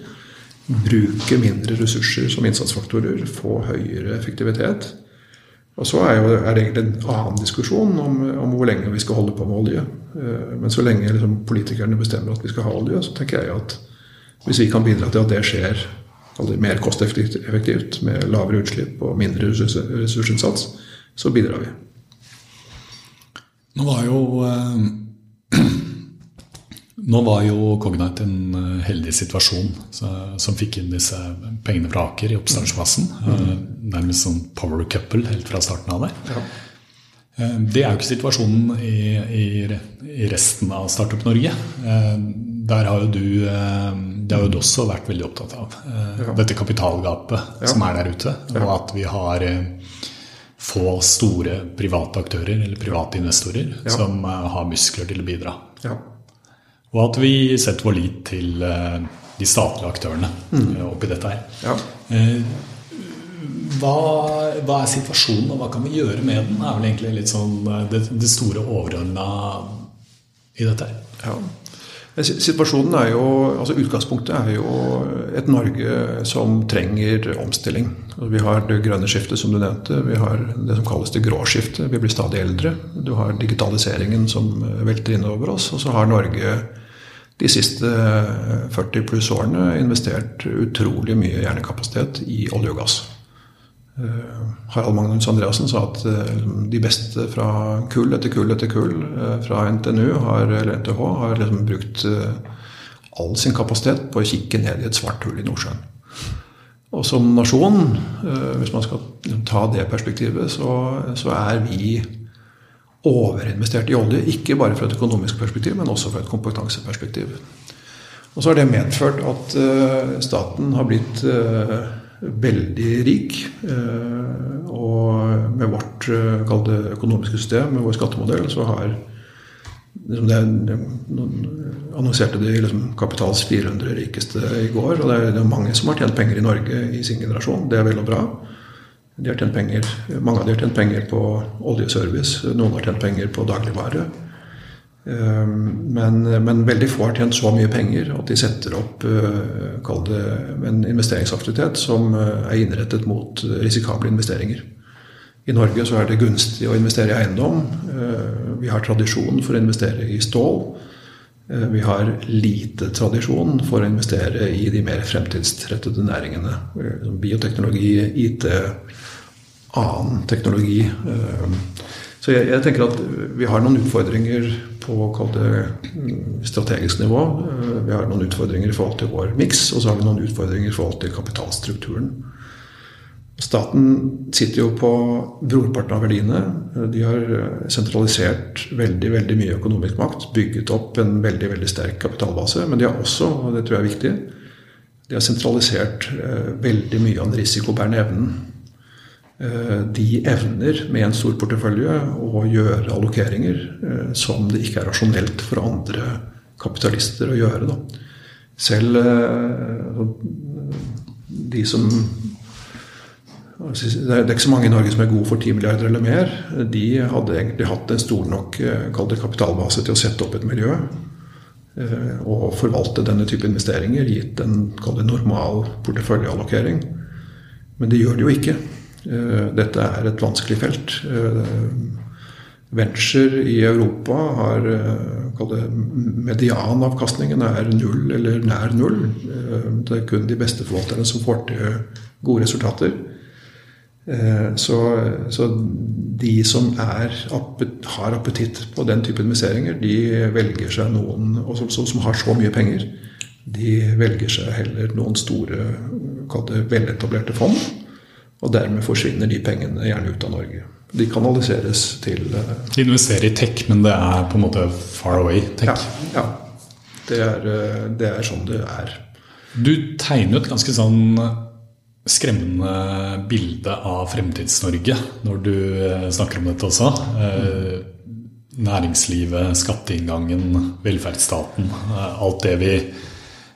Bruke mindre ressurser som innsatsfaktorer, få høyere effektivitet. Og så er, det egentlig en annen diskusjon om, om, hvor lenge vi skal holde på med olje. Eh, men så lenge liksom, politikerne bestemmer at vi skal ha olje, så tenker jeg at hvis vi kan bidra til at det skjer mer kosteffektivt, med lavere utslipp og mindre ressursinnsats, så bidrar vi.
Nå var jo eh, Nå var jo Cognite en eh, heldig situasjon så, som fikk inn disse pengene fra Aker i oppstartsfasen. Mm. Eh, nærmest sånn power couple helt fra starten av det. Ja. Eh, det er jo ikke situasjonen i, i, i resten av Startup Norge. Der har jo du Det har jo du også vært veldig opptatt av. Ja. Dette kapitalgapet ja. som er der ute. Og at vi har få store private aktører eller private investorer som har muskler til å bidra. Ja. Og at vi setter vår lit til eh, de statlige aktørene mm. Eh, oppi dette her. Ja. Eh, hva, hva, er situasjonen, og hva kan vi gjøre med den? er vel egentlig litt sånn det, det store overordna i dette her. Ja.
Situasjonen er jo, altså Utgangspunktet er jo et Norge som trenger omstilling. Vi har det grønne skiftet, som du nevnte. Vi har det som kalles det grå skiftet. Vi blir stadig eldre. Du har digitaliseringen som velter innover oss. Og så har Norge de siste 40 pluss årene investert utrolig mye hjernekapasitet i olje og gass. Eh, Harald Magnus Andreassen sa at eh, de beste fra kull etter kull etter kull eh, fra NTNU har, eller NTH har liksom brukt all sin kapasitet på å kikke ned i et svart hull i Nordsjøen. Og som nasjon, hvis man skal ta det perspektivet, så, så er vi overinvestert i olje. Ikke bare fra et økonomisk perspektiv, men også fra et kompetanseperspektiv. Og så har det medført at staten har blitt veldig rik. Uh, og med vårt uh, økonomiske system, med vår skattemodell, så har liksom det, det, annonserte de liksom, kapitals 400 rikeste i går. Og det er, det er mange som har tjent penger i Norge i sin generasjon. Det er vel og bra. De har tjent penger, mange av de har tjent penger på oljeservice, noen har tjent penger på dagligvare. Ehm, men, men, veldig få har tjent så mye penger at de setter opp eh, det, en investeringsaktivitet som eh, er innrettet mot risikable investeringer. I Norge så er det gunstig å investere i eiendom. Eh, vi har tradisjon for å investere i stål. Vi har lite tradisjon for å investere i de mer fremtidsrettede næringene. Bioteknologi, IT, annen teknologi. Så jeg, jeg, tenker at vi har noen utfordringer på mm, strategisk nivå. Eh, vi har noen utfordringer i forhold til vår miks, og så har vi noen utfordringer i forhold til kapitalstrukturen. Staten sitter jo på brorparten av verdiene. De har eh, sentralisert veldig veldig mye økonomisk makt. Bygget opp en veldig veldig sterk kapitalbase. Men de har også, og det tror jeg er viktig, de har sentralisert eh, veldig mye av den risikobærende evnen. Eh, de evner med en stor portefølje å gjøre allokeringer eh, som det ikke er rasjonelt for andre kapitalister å gjøre. Da. Selv eh, de som Det er ikke så mange i Norge som er gode for 10 milliarder eller mer. De hadde egentlig hatt en stor nok kapitalbase til å sette opp et miljø og forvalte denne type investeringer, gitt en normal porteføljeallokering. Men det gjør de jo ikke. Eh, dette er et vanskelig felt. Eh, venture i Europa har eh, Medianavkastningen er null eller nær null. Det er kun de beste forvalterne som får til gode resultater. Så, så de som er, har appetitt på den typen investeringer, de velger seg noen som, som har så mye penger, de velger seg heller noen store, veletablerte fond og dermed forsvinner de pengene gjerne ut av Norge. De kanaliseres til
uh, De investerer i tech, men det er på en måte far away tech?
Ja. ja. Det, er, uh, det er sånn det er.
Du tegner et ganske sånn skremmende bilde av Fremtids-Norge når du snakker om dette også. Næringslivet, skatteinngangen, velferdsstaten. Alt det vi Eh,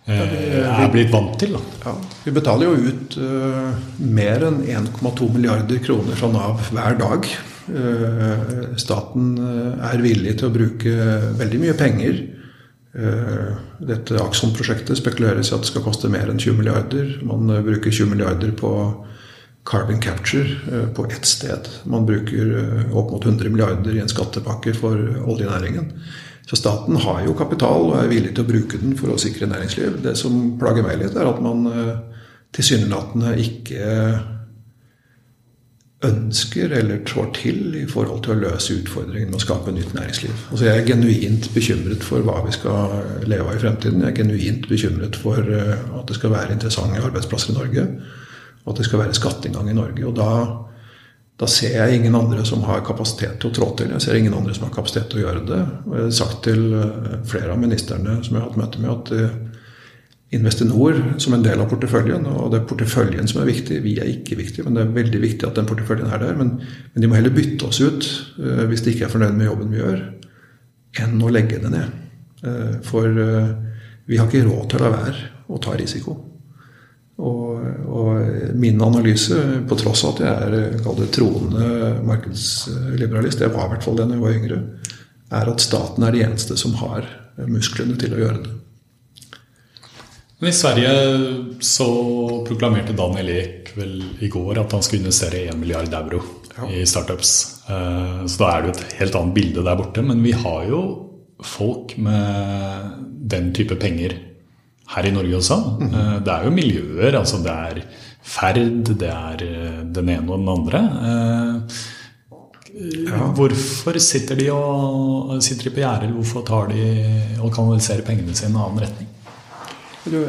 er blitt vant til.
Ja, vi betaler jo ut uh, mer enn 1,2 milliarder kroner fra Nav hver dag. Uh, staten er villig til å bruke veldig mye penger. Uh, dette Akson-prosjektet spekuleres i at det skal koste mer enn 20 milliarder. Man bruker 20 milliarder på carbon capture på ett sted. Man bruker opp mot 100 milliarder i en skattepakke for oljenæringen. Så staten har jo kapital og er villig til å bruke den for å sikre næringsliv. Det som plager meg litt, er at man eh, tilsynelatende ikke ønsker eller trår til i forhold til å løse utfordringen med å skape nytt næringsliv. Altså jeg er genuint bekymret for hva vi skal leve av i fremtiden. Jeg er genuint bekymret for eh, at det skal være interessante arbeidsplasser i Norge. Og at det skal være skatteinngang i Norge. Og da da ser jeg ingen andre som har kapasitet til å trå til. Jeg ser ingen andre som har kapasitet til å gjøre det. Og jeg har sagt til eh, flere av ministerne som jeg har hatt møte med, at eh, Investinor som en del av porteføljen, og det er porteføljen som er viktig. Vi er ikke viktige, men det er veldig viktig at den porteføljen er der. Men, men de må heller bytte oss ut uh, hvis de ikke er fornøyd med jobben vi gjør, enn å legge det ned. For vi har ikke råd til å la være å ta risiko. Og, og, min analyse, på tross av at jeg er det, troende markedsliberalist, jeg var i hvert fall det da jeg var yngre, er at staten er de eneste som har musklene til å gjøre det.
Men I Sverige så proklamerte Daniel Ek vel i går at han skulle investere 1 milliard euro ja. i startups. Eh, så da er det jo et helt annet bilde der borte. Men vi har jo folk med den type penger her i Norge også. Mm. Det er jo miljøer. altså Det er ferd, det er eh, den ene og den andre. Eh, ja. Hvorfor sitter de, og, sitter de på gjerdet? Hvorfor tar de og kanaliserer pengene sine i en annen retning?
Du,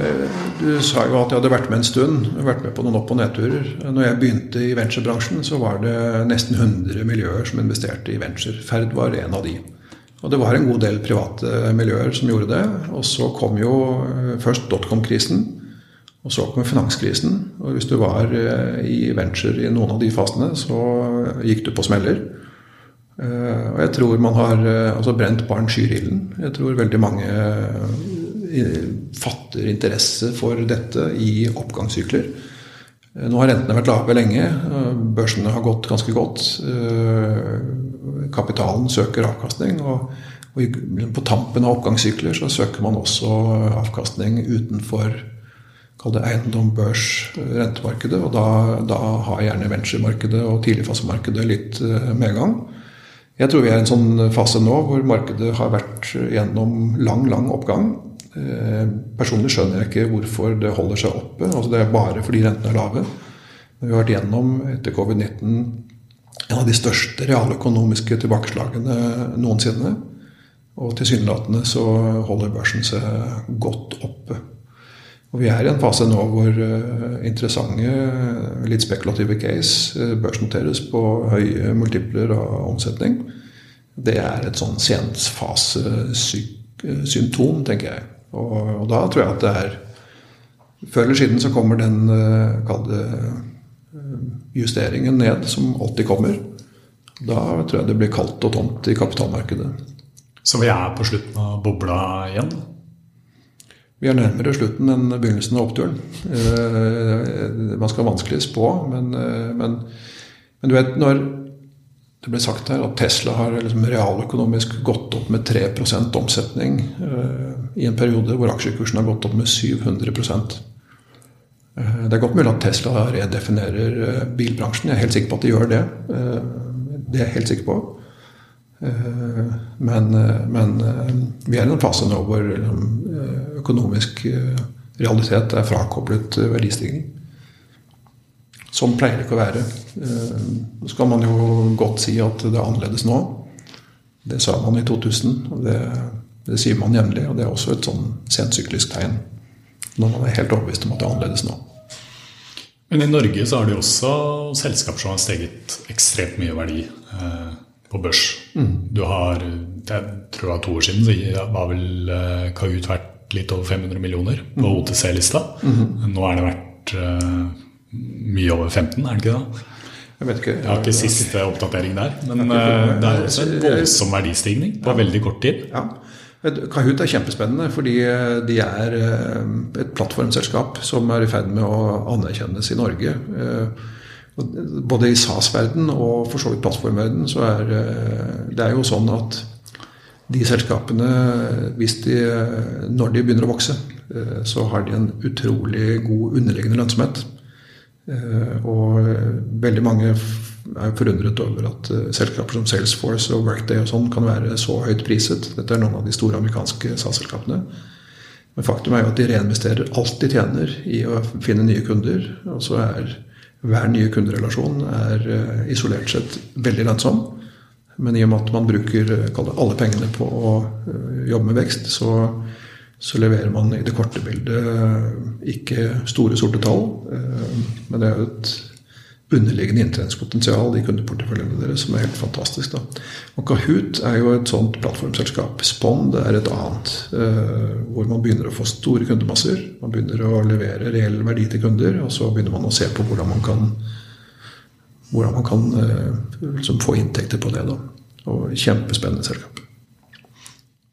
du, sa jo at jeg hadde vært med en stund, vært med på noen opp- og nedturer. Når jeg begynte i venturebransjen, så var det nesten 100 miljøer som investerte i venture. Ferd var en av de. Og det var en god del private miljøer som gjorde det. Og så kom jo eh, først dotcom-krisen, og så kom finanskrisen. Og hvis du var eh, i venture i noen av de fasene, så gikk du på smeller. Eh, og jeg tror man har altså brent barn skyr ilden. Jeg tror veldig mange fatter interesse for dette i oppgangssykler. Nå har rentene vært lave lenge. Børsene har gått ganske godt. Eh, kapitalen søker avkastning. Og, på tampen av oppgangssykler så søker man også avkastning utenfor eiendom, børs, rentemarkedet. Og da, da har gjerne venturemarkedet og tidligfasemarkedet litt medgang. Jeg tror vi er i en sånn fase nå hvor markedet har vært gjennom lang, lang oppgang. Eh, personlig skjønner jeg ikke hvorfor det holder seg oppe. altså Det er bare fordi rentene er lave. Men vi har vært gjennom etter covid-19 en av de største realøkonomiske tilbakeslagene noensinne. Og tilsynelatende så holder børsen seg godt oppe. Og vi er i en fase nå hvor eh, interessante, litt spekulative case eh, børsnoteres på høye multipler av omsetning. Det er et sånn senfasesymptom, tenker jeg. Og, og, da tror jeg at det er Før eller siden så kommer den uh, kall det justeringen ned, som alltid kommer. Da tror jeg det blir kaldt og tomt i kapitalmarkedet.
Så vi er på slutten av bobla igjen?
Vi er nærmere slutten enn begynnelsen av oppturen. Uh, man skal vanskelig spå, men, men, men du vet når det ble sagt her at Tesla har liksom realøkonomisk gått opp med 3 omsetning uh, i en periode hvor aksjekursen har gått opp med 700 uh, eh, Det er godt mulig at Tesla redefinerer uh, bilbransjen. Jeg er helt sikker på at de gjør det. det er jeg helt sikker på. men, men vi er i en fase nå hvor økonomisk realitet er frakoblet verdistigning. Sånn pleier det ikke å være. Eh, så kan man jo godt si at det er annerledes nå. Det sa man i 2000, og det, det sier man jevnlig. Og det er også et sånn sensyklisk tegn når man er helt overbevist om at det er annerledes nå.
Men i Norge så har det også selskaper som har steget ekstremt mye verdi eh, på børs. Mm. Du har, jeg tror det var to år siden, så var vel eh, Kahoot vært litt over 500 millioner på mm. OTC-lista. Mm. Nå er det vært eh, mye over 15, er det ikke det?
Jeg vet ikke.
Jeg har ikke siste oppdatering der. Men eh, det er også en voldsom verdistigning på veldig kort tid.
Ja. Kahoot er kjempespennende fordi eh, de er eh, et plattformselskap som er i ferd med å anerkjennes i Norge. Både i SAS-verden og for så vidt plattformverden så er det er jo sånn at de selskapene, de, når de begynner å vokse, så har de en utrolig god underliggende lønnsomhet. Eh, og eh, veldig mange er forundret over at eh, selskaper som Salesforce og Workday og sånn kan være så høyt priset. Dette er noen av de store amerikanske SAS-selskapene. Men faktum er jo at de reinvesterer alt de tjener i å finne nye kunder. Og så er hver nye kunderelasjon er isolert sett veldig lønnsom. Men i og med at man bruker alle pengene på å jobbe med vekst, så så leverer man i det korte bildet eh, ikke store, sorte tall. Eh, men det er jo et underliggende inntjeningspotensial i kundeporteføljene deres som er helt fantastisk. Da. Og Kahoot er jo et sånt plattformselskap. Spond er et annet. Eh, hvor man begynner å få store kundemasser. Man begynner å levere reell verdi til kunder, og så begynner man å se på hvordan man kan, hvordan man kan liksom få inntekter på det. Da. Og Kjempespennende selskap.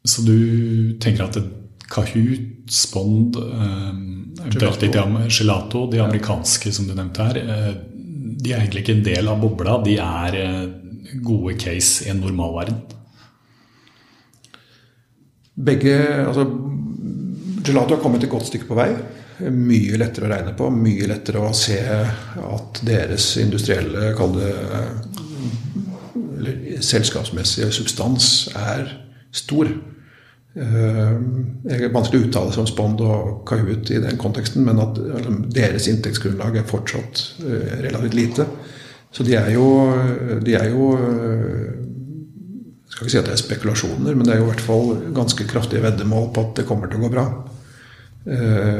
Så du tenker at Kahoot, Spond, eh, Gelato, de amerikanske som du nevnte her, eh, de er egentlig ikke en del av bobla. De er eh, gode case i en normalverden.
Begge altså, Gelato har kommet et godt stykke på vei. Mye lettere å regne på, mye lettere å se at deres industrielle, kall det selskapsmessige substans er stor. Eh, det er vanskelig å uttale seg om Spond og Kahoot i den konteksten, men at deres inntektsgrunnlag er fortsatt eh, relativt lite. Så de er jo, de er jo eh, Jeg skal ikke si at det er spekulasjoner, men det er jo i hvert fall ganske kraftige veddemål på at det kommer til å gå bra.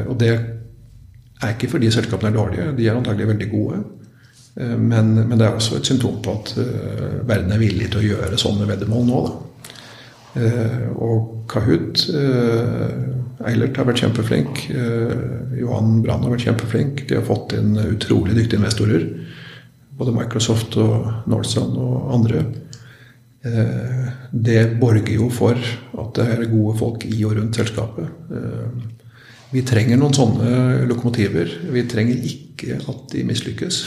Og det er ikke fordi selskapene er dårlige, de er antagelig veldig gode. Men, men, det er også et symptom på at verden er villig til å gjøre sånne veddemål nå. Da. Og Kahoot Eilert har vært kjempeflink. Johan Brann har vært kjempeflink. De har fått inn utrolig dyktige investorer. Både Microsoft og Norsan og andre. Eh, det borger jo for at det er gode folk i og rundt selskapet. Eh, vi trenger noen sånne lokomotiver. Vi trenger ikke at de mislykkes.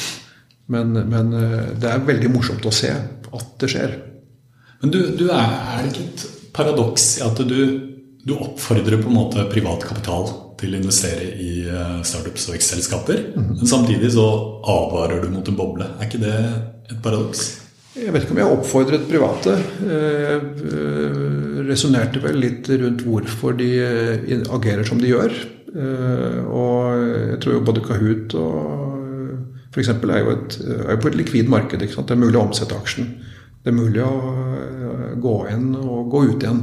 Men, men eh, det er veldig morsomt å se at det skjer.
Men du, du er, er, det ikke paradoks i at du, du, oppfordrer på en måte privat kapital til å investere i startups og vekstselskaper, mm. men samtidig så advarer du mot en boble. Er ikke det et paradoks?
Jeg vet ikke om jeg oppfordret private. Jeg eh, resonnerte vel litt rundt hvorfor de eh, agerer som de gjør. Eh, og jeg tror jo både Kahoot og f.eks. Er, jo et, er på et likvid marked. Det er mulig å omsette aksjen. Det er mulig å gå inn og gå ut igjen.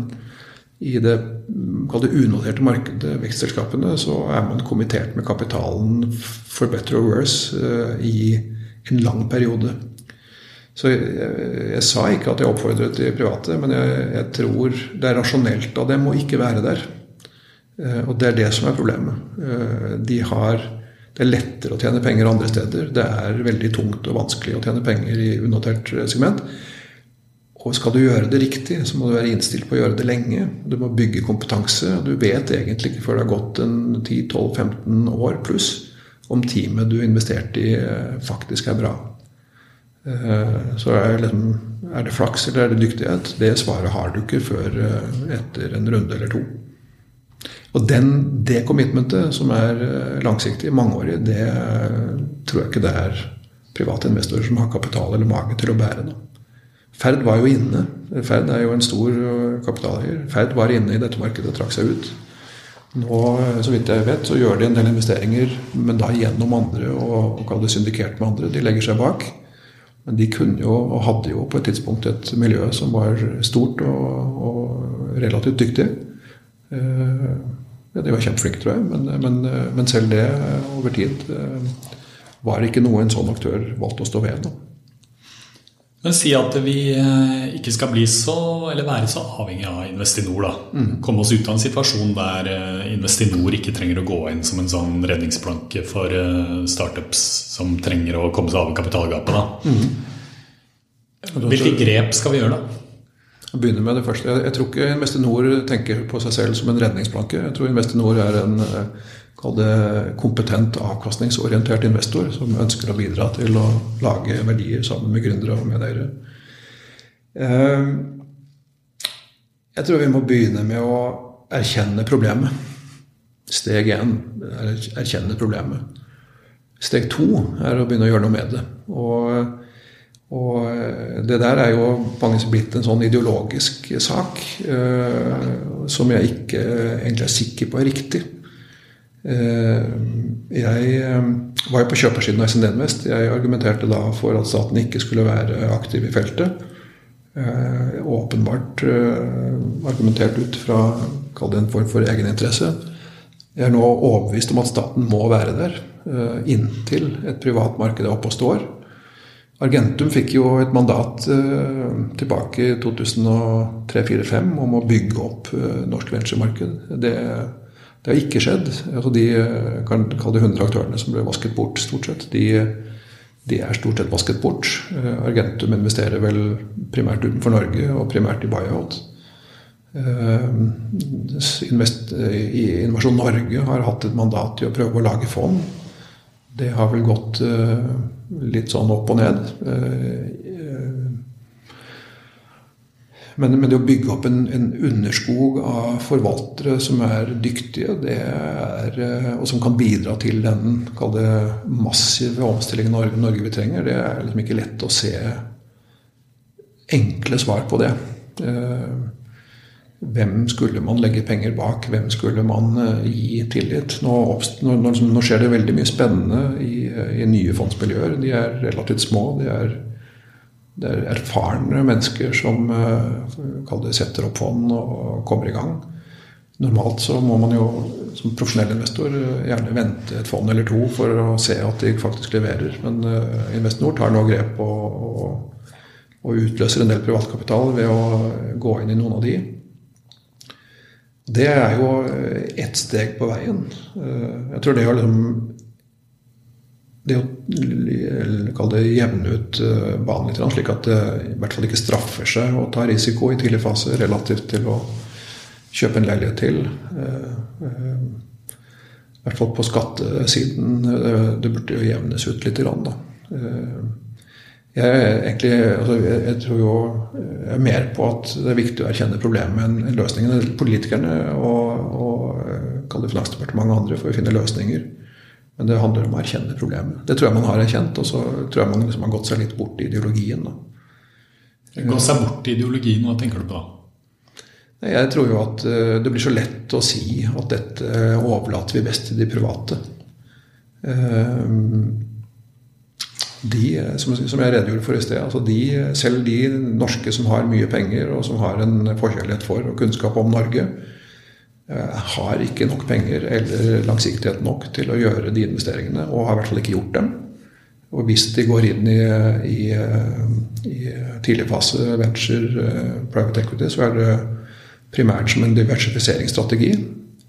I det, det unoterte markedet, vekstselskapene, så er man kommittert med kapitalen for better or worse i en lang periode. Så jeg, jeg, sa ikke at jeg oppfordret de private, men jeg, jeg, tror det er rasjonelt av dem å ikke være der. Eh, og det er det som er problemet. Eh, de har, det er lettere å tjene penger andre steder. Det er veldig tungt og vanskelig å tjene penger i unotert segment. Og skal du gjøre det riktig, så må du være innstilt på å gjøre det lenge. Du må bygge kompetanse. Du vet egentlig ikke før det har gått en 10-12-15 år pluss om teamet du investerte i, eh, faktisk er bra. Eh, så liksom, er, det flaks eller er det dyktighet? Det svaret har du ikke før eh, etter en runde eller to. Og den, det commitmentet, som er langsiktig, mangeårig, det tror jeg ikke det er private investorer som har kapital eller mage til å bære. Da. Ferd var jo inne. Ferd er jo en stor kapitaleier. Ferd var inne i dette markedet og trakk seg ut. Nå, så vidt jeg vet, så gjør de en del investeringer, men da gjennom andre og, og kall det syndikert med andre. De legger seg bak. Men de kunne jo, og hadde jo på et tidspunkt et miljø som var stort og, og relativt dyktig. Eh, ja, de var kjempeflinke, tror jeg, men, men, men, selv det over tid eh, var ikke noe en sånn aktør valgte å stå ved. Da.
Men si at vi eh, ikke skal bli så, eller være så avhengig av Investinor. da. Mm. Komme oss ut av en situasjon der eh, Investinor ikke trenger å gå inn som en sånn redningsplanke for eh, startups som trenger å komme seg av kapitalgapet. da. Mm. Hvilke grep skal vi gjøre da?
Jeg begynner med det første. Jeg, jeg tror ikke Investinor tenker på seg selv som en redningsplanke. Jeg tror Investinor er en kall kompetent, avkastningsorientert investor som ønsker å bidra til å lage verdier sammen med gründere og medeiere. Eh, jeg tror vi må begynne med å erkjenne problemet. Steg én er å erkjenne problemet. Steg to er å begynne å gjøre noe med det. Og, og det der er jo blitt en sånn ideologisk sak eh, som jeg ikke egentlig er sikker på er riktig. Eh, jeg eh, var jo på kjøpersiden av SND Invest. Jeg argumenterte da for at staten ikke skulle være aktiv i feltet. Eh, åpenbart argumentert ut fra kall det en form for egeninteresse. Jeg er nå overbevist om at staten må være der inntil et privat marked er oppe og står. Argentum fikk jo et mandat tilbake i 2003-2005 om å bygge opp norsk venturemarked. Det det har ikke skjedd. Altså de eh, kan kalle det 100 aktørene som ble vasket bort, stort sett. De, de, er stort sett vasket bort. Eh, Argentum investerer vel primært utenfor Norge, og primært i buyout. Eh, invest, Innovasjon Norge har hatt et mandat til å prøve å lage fond. Det har vel gått litt sånn opp og ned. Men, men, det å bygge opp en, en, underskog av forvaltere som er dyktige, er, eh, og som kan bidra til den massive omstillingen Norge, Norge, vi trenger, det er liksom ikke lett å se enkle svar på det. Eh, hvem skulle man legge penger bak? Hvem skulle man eh, gi tillit? Nå, nå, nå skjer det veldig mye spennende i, i nye fondsmiljøer. De er relativt små. de er det er erfarne mennesker som det, setter opp fond og kommer i gang. Normalt så må man jo som profesjonell investor gjerne vente et fond eller to for å se at de faktisk leverer. Men Investinor tar nå grep og, og, og utløser en del privatkapital ved å gå inn i noen av de. Det er jo ett steg på veien. Jeg tror det å liksom det å kalle det jevne ut eh, banen litt, slik at det i hvert fall ikke straffer seg å ta risiko i tidlig fase relativt til å kjøpe en leilighet til. Eh, eh, I hvert fall på skattesiden. Det burde jo jevnes ut litt. Da. Jeg, egentlig, altså jeg, tror jo jeg er mer på at det er viktig å erkjenne problemet enn løsningene. Politikerne og, og Finansdepartementet og andre for å finne løsninger. Men det handler om å erkjenne problemet. Det tror jeg man har erkjent, og så tror jeg man liksom har gått seg litt bort i ideologien.
Gå seg bort i ideologien, hva tenker du på da?
Jeg tror jo at eh, det blir så lett å si at dette overlater vi best til de private. Eh, de, som jeg redegjorde for i sted, altså de, selv de norske som har mye penger og som har en forkjærlighet for og kunnskap om Norge, har ikke nok penger eller langsiktighet nok til å gjøre de investeringene, og har i hvert fall ikke gjort dem. Og hvis de går inn i, i, i tidlig fase venture, eh, private equity, så er det primært som en diversifiseringsstrategi.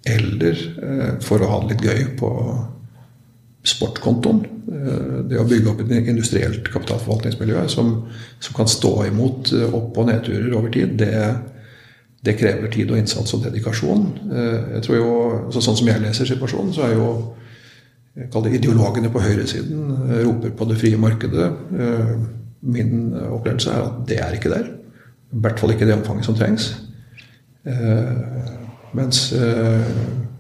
Eller eh, for å ha det litt gøy på sportkontoen. Det å bygge opp et industrielt kapitalforvaltningsmiljø som, som kan stå imot opp- og nedturer over tid, det, det krever tid og innsats og dedikasjon. Eh, jeg tror jo, så Sånn som jeg leser situasjonen, så er jo det, ideologene på høyresiden eh, roper på det frie markedet. Eh, min opplevelse er at det er ikke der. I hvert fall ikke det omfanget som trengs. Mens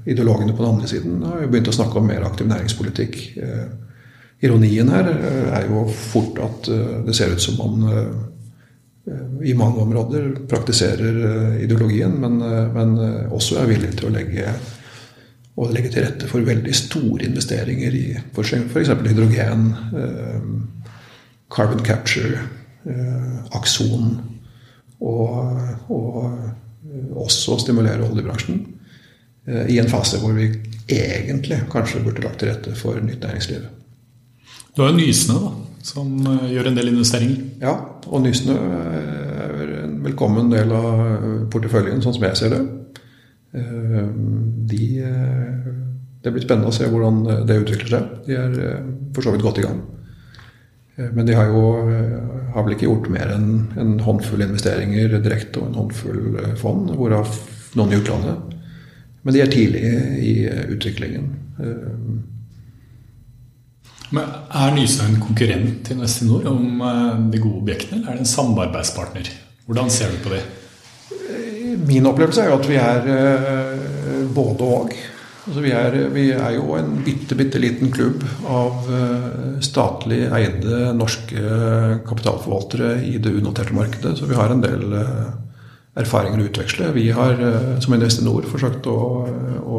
ideologene på den andre siden har jo begynt å snakke om mer aktiv næringspolitikk. Ironien her er jo fort at det ser ut som om i mange områder praktiserer eh, ideologien, men, eh, men eh, også er villig til å legge, å legge, til rette for veldig store investeringer i f.eks. hydrogen, carbon capture, akson, og, og også stimulere oljebransjen i en fase hvor vi egentlig kanskje burde lagt til rette for nytt næringsliv.
Du har jo Nysnø, da som eh, gjør en del investeringer.
Ja, og Nysnø er en velkommen del av porteføljen, sånn som jeg ser det. Eh, de, eh, det blir spennende å se hvordan det utvikler seg. De er for så vidt godt i gang. Men de har jo har vel ikke gjort mer enn en håndfull investeringer direkte og en håndfull fond, hvorav noen i utlandet. Men de er tidlig i utviklingen.
Men Er Nysnø en konkurrent til Investinor om eh, de gode objektene, eller er det en samarbeidspartner? Hvordan ser du på det?
Min opplevelse er jo at vi er eh, både og. Altså vi, er, vi, er, jo en bitte, bitte liten klubb av eh, statlig eide norske kapitalforvaltere i det unoterte markedet, så vi har en del erfaringer å utveksle. Vi har som Investinor forsøkt å, å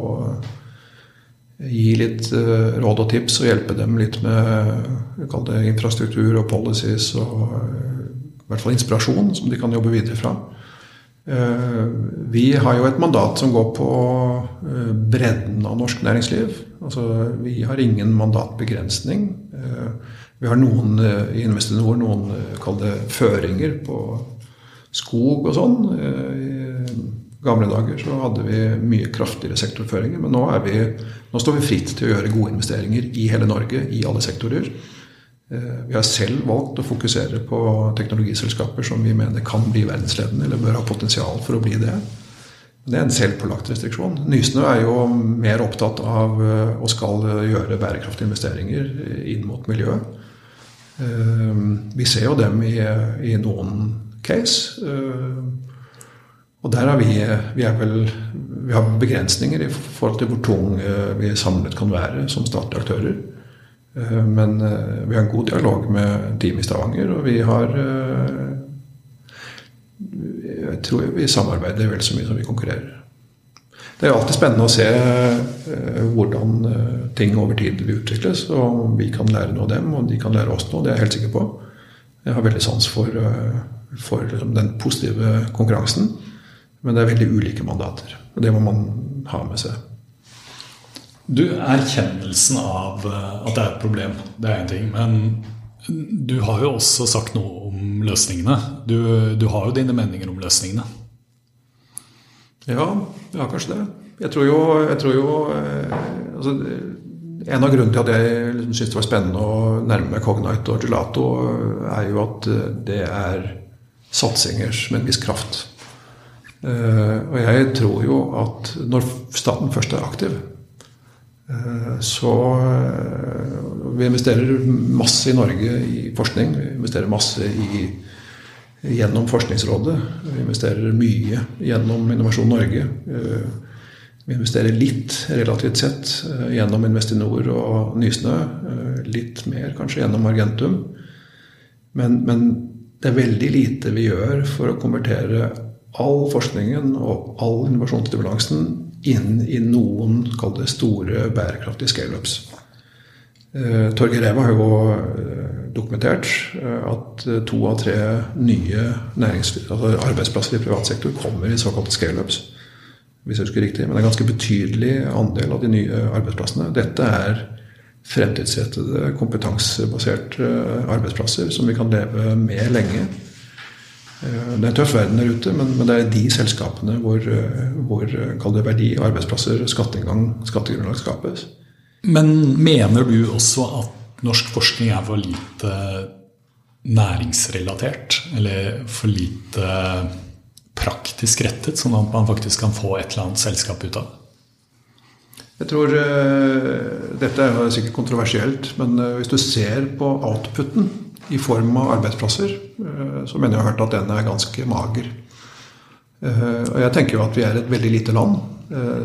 gi litt uh, råd og tips og hjelpe dem litt med det, infrastruktur og policies og uh, i hvert fall inspirasjon som de kan jobbe videre fra. Vi har jo et mandat som går på bredden av norsk næringsliv. Altså, vi har ingen mandatbegrensning. vi har noen i Investinor noen kall det føringer på skog og sånn gamle dager så hadde vi mye kraftigere sektorføringer. Men nå, vi, nå, står vi fritt til å gjøre gode investeringer i hele Norge, i alle sektorer. Eh, vi har selv valgt å fokusere på teknologiselskaper som vi mener kan bli verdensledende, eller bør ha potensial for å bli det. Det er en selvpålagt restriksjon. Nysnø er jo mer opptatt av eh, og skal gjøre bærekraftige investeringer inn mot miljøet. Eh, vi ser jo dem i, i noen case. Og der har vi, vi, vel, vi har begrensninger i forhold til hvor tung eh, vi samlet kan være som statlige aktører. Eh, men eh, vi har en god dialog med team i Stavanger, og vi har Jeg tror vi samarbeider vel så mye som vi konkurrerer. Det er alltid spennende å se hvordan ting over tid vil utvikles. Og om vi kan lære noe av dem, og de kan lære oss noe. Det er jeg helt sikker på. Jeg har veldig sans for, for liksom den positive konkurransen. Men det er veldig ulike mandater. Og det må man ha med seg.
Du, Erkjennelsen av at det er et problem, det er én ting. Men du har jo også sagt noe om løsningene. Du, du har jo dine meninger om løsningene.
Ja, ja kanskje det. Jeg tror jo, jeg tror jo altså, En av grunnene til at jeg liksom syntes det var spennende å nærme meg Cognite og Gelato, er jo at det er satsinger med en viss kraft. Og jeg tror jo at når staten først er aktiv, så Vi investerer masse i Norge i forskning. Vi investerer masse i, gjennom Forskningsrådet. Vi investerer mye gjennom Innovasjon Norge. Vi investerer litt, relativt sett, gjennom Investinor og Nysnø. Litt mer kanskje gjennom Argentum. Men, men, det er veldig lite vi gjør for å konvertere all forskningen og all innovasjonsstimulansen inn i noen det store, bærekraftige scaleups. Eh, Torgeir Reva har jo dokumentert at to av tre nye altså arbeidsplasser i privat sektor kommer i såkalte scaleups hvis jeg husker riktig. Men det er en ganske betydelig andel av de nye arbeidsplassene. Dette er fremtidsrettede, kompetansebaserte arbeidsplasser som vi kan leve med lenge. Det er en tøff verden der ute, men, det er de selskapene hvor, hvor kall det verdi, arbeidsplasser, skatteinngang, skattegrunnlag skapes.
Men mener du også at norsk forskning er for lite næringsrelatert? Eller for lite praktisk rettet, sånn at man faktisk kan få et eller annet selskap ut av det?
Jeg tror Dette er sikkert kontroversielt, men hvis du ser på outputen i form av arbeidsplasser, uh, så mener jeg har hørt at den er ganske mager. Og jeg tenker jo at vi er et veldig lite land,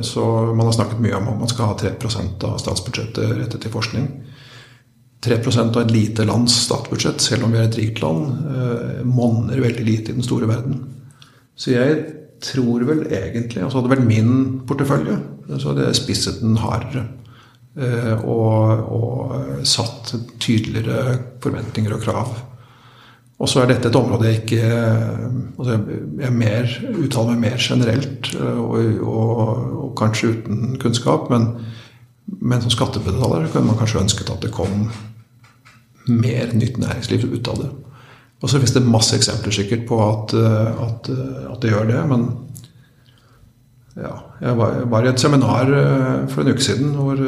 så man har snakket mye om at man skal ha 3% av statsbudsjettet rettet til forskning. 3% av et lite lands statsbudsjett, selv om vi er et rikt land, monner veldig lite i den store verden. Så jeg tror vel egentlig altså Hadde det vært min portefølje, så hadde jeg spisset den hardere. Eh, og, og satt tydeligere forventninger og krav. Og så er dette et område jeg ikke altså Jeg mer, uttaler meg mer generelt, eh, og, og, og, kanskje uten kunnskap. Men, men som skattebetaler kunne man kanskje ønsket at det kom mer nytt næringsliv ut av det. Og så finnes det masse eksempler sikkert på at, eh, at, at det gjør det. Men ja, jeg var, var, i et seminar eh, for en uke siden hvor,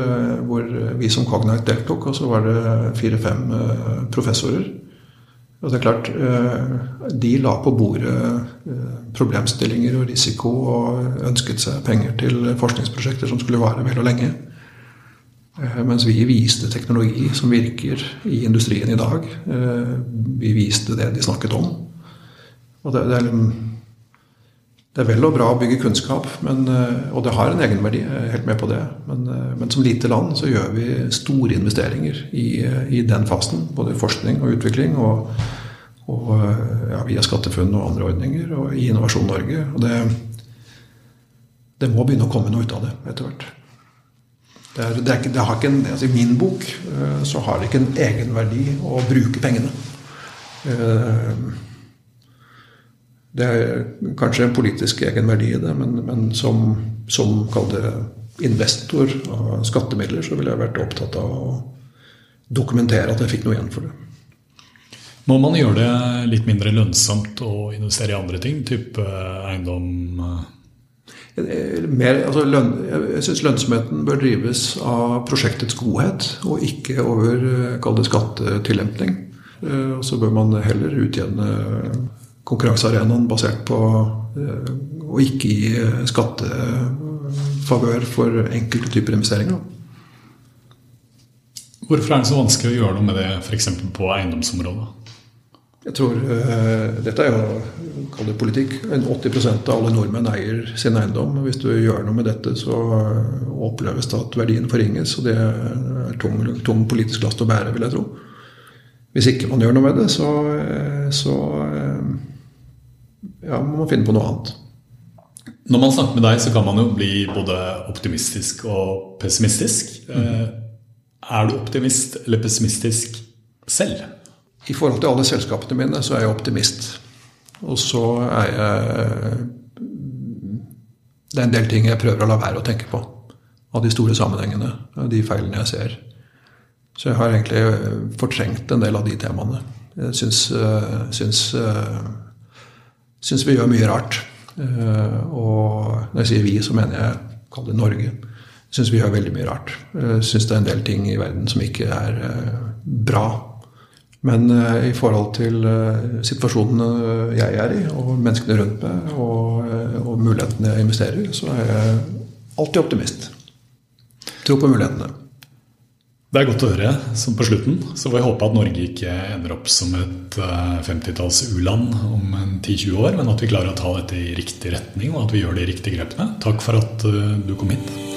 hvor vi som Cognite deltok. Og så var det fire-fem professorer. Og det er klart, De la på bordet problemstillinger og risiko og ønsket seg penger til forskningsprosjekter som skulle vare vel og lenge. Eh, mens vi viste teknologi som virker i industrien i dag. Eh, vi viste det de snakket om. Og det, det, er, liksom, det er, vel og bra å bygge kunnskap, men, eh, og det har en egenverdi. Jeg er helt med på det. Men, men som lite land så gjør vi store investeringer i, i den fasen. Både forskning og utvikling. Og, og ja, via SkatteFUNN og andre ordninger, og i Innovasjon Norge. Og det, det må begynne å komme noe ut av det etter hvert. Det, er, det, er det har ikke en, altså I min bok så har det ikke en egenverdi å bruke pengene. Uh, det er kanskje en politisk egenverdi i det, men, men som, som investor av skattemidler, så ville jeg vært opptatt av å dokumentere at jeg fikk noe igjen for det.
Må man gjøre det litt mindre lønnsomt å investere i andre ting? Type eiendom?
Mer, altså løn, jeg syns lønnsomheten bør drives av prosjektets godhet, og ikke over eh, kall det. Eh, og så bør man heller utjevne konkurransearenaen basert på eh, å ikke gi skattefavør for enkelte typer investeringer.
Hvorfor er det så vanskelig å gjøre noe med det f.eks. på eiendomsområdet?
Jeg tror uh, Dette er jo kall det politikk. 80% av alle nordmenn eier sin eiendom. Hvis du gjør noe med dette, så oppleves det at verdien forringes. Og det er tung, tung politisk last å bære, vil jeg tro. Hvis ikke man gjør noe med det, så, eh, så ja, må man finne på noe annet.
Når man snakker med deg, så kan man jo bli både optimistisk og pessimistisk. Mm. Er du optimist eller pessimistisk selv?
I forhold til alle selskapene mine så er jeg optimist. Og så er jeg det er en del ting jeg prøver å la være å tenke på. Av de store sammenhengene, av de feilene jeg ser. Så jeg har egentlig fortrengt en del av de temaene. Jeg syns, syns, syns vi gjør mye rart. Og når jeg sier vi, så mener jeg kall det Norge. Syns vi gjør veldig mye rart. Jeg syns det er en del ting i verden som ikke er bra. Men i forhold til situasjonen jeg er i, og menneskene rundt meg, og, og mulighetene jeg investerer så er jeg alltid optimist. Tro på mulighetene.
Det er godt å høre som på slutten. Så får vi håpe at Norge ikke ender opp som et 50-talls u-land om 10-20 år, men at vi klarer å ta dette i riktig retning, og at vi gjør de riktige grepene. Takk for at du kom hit.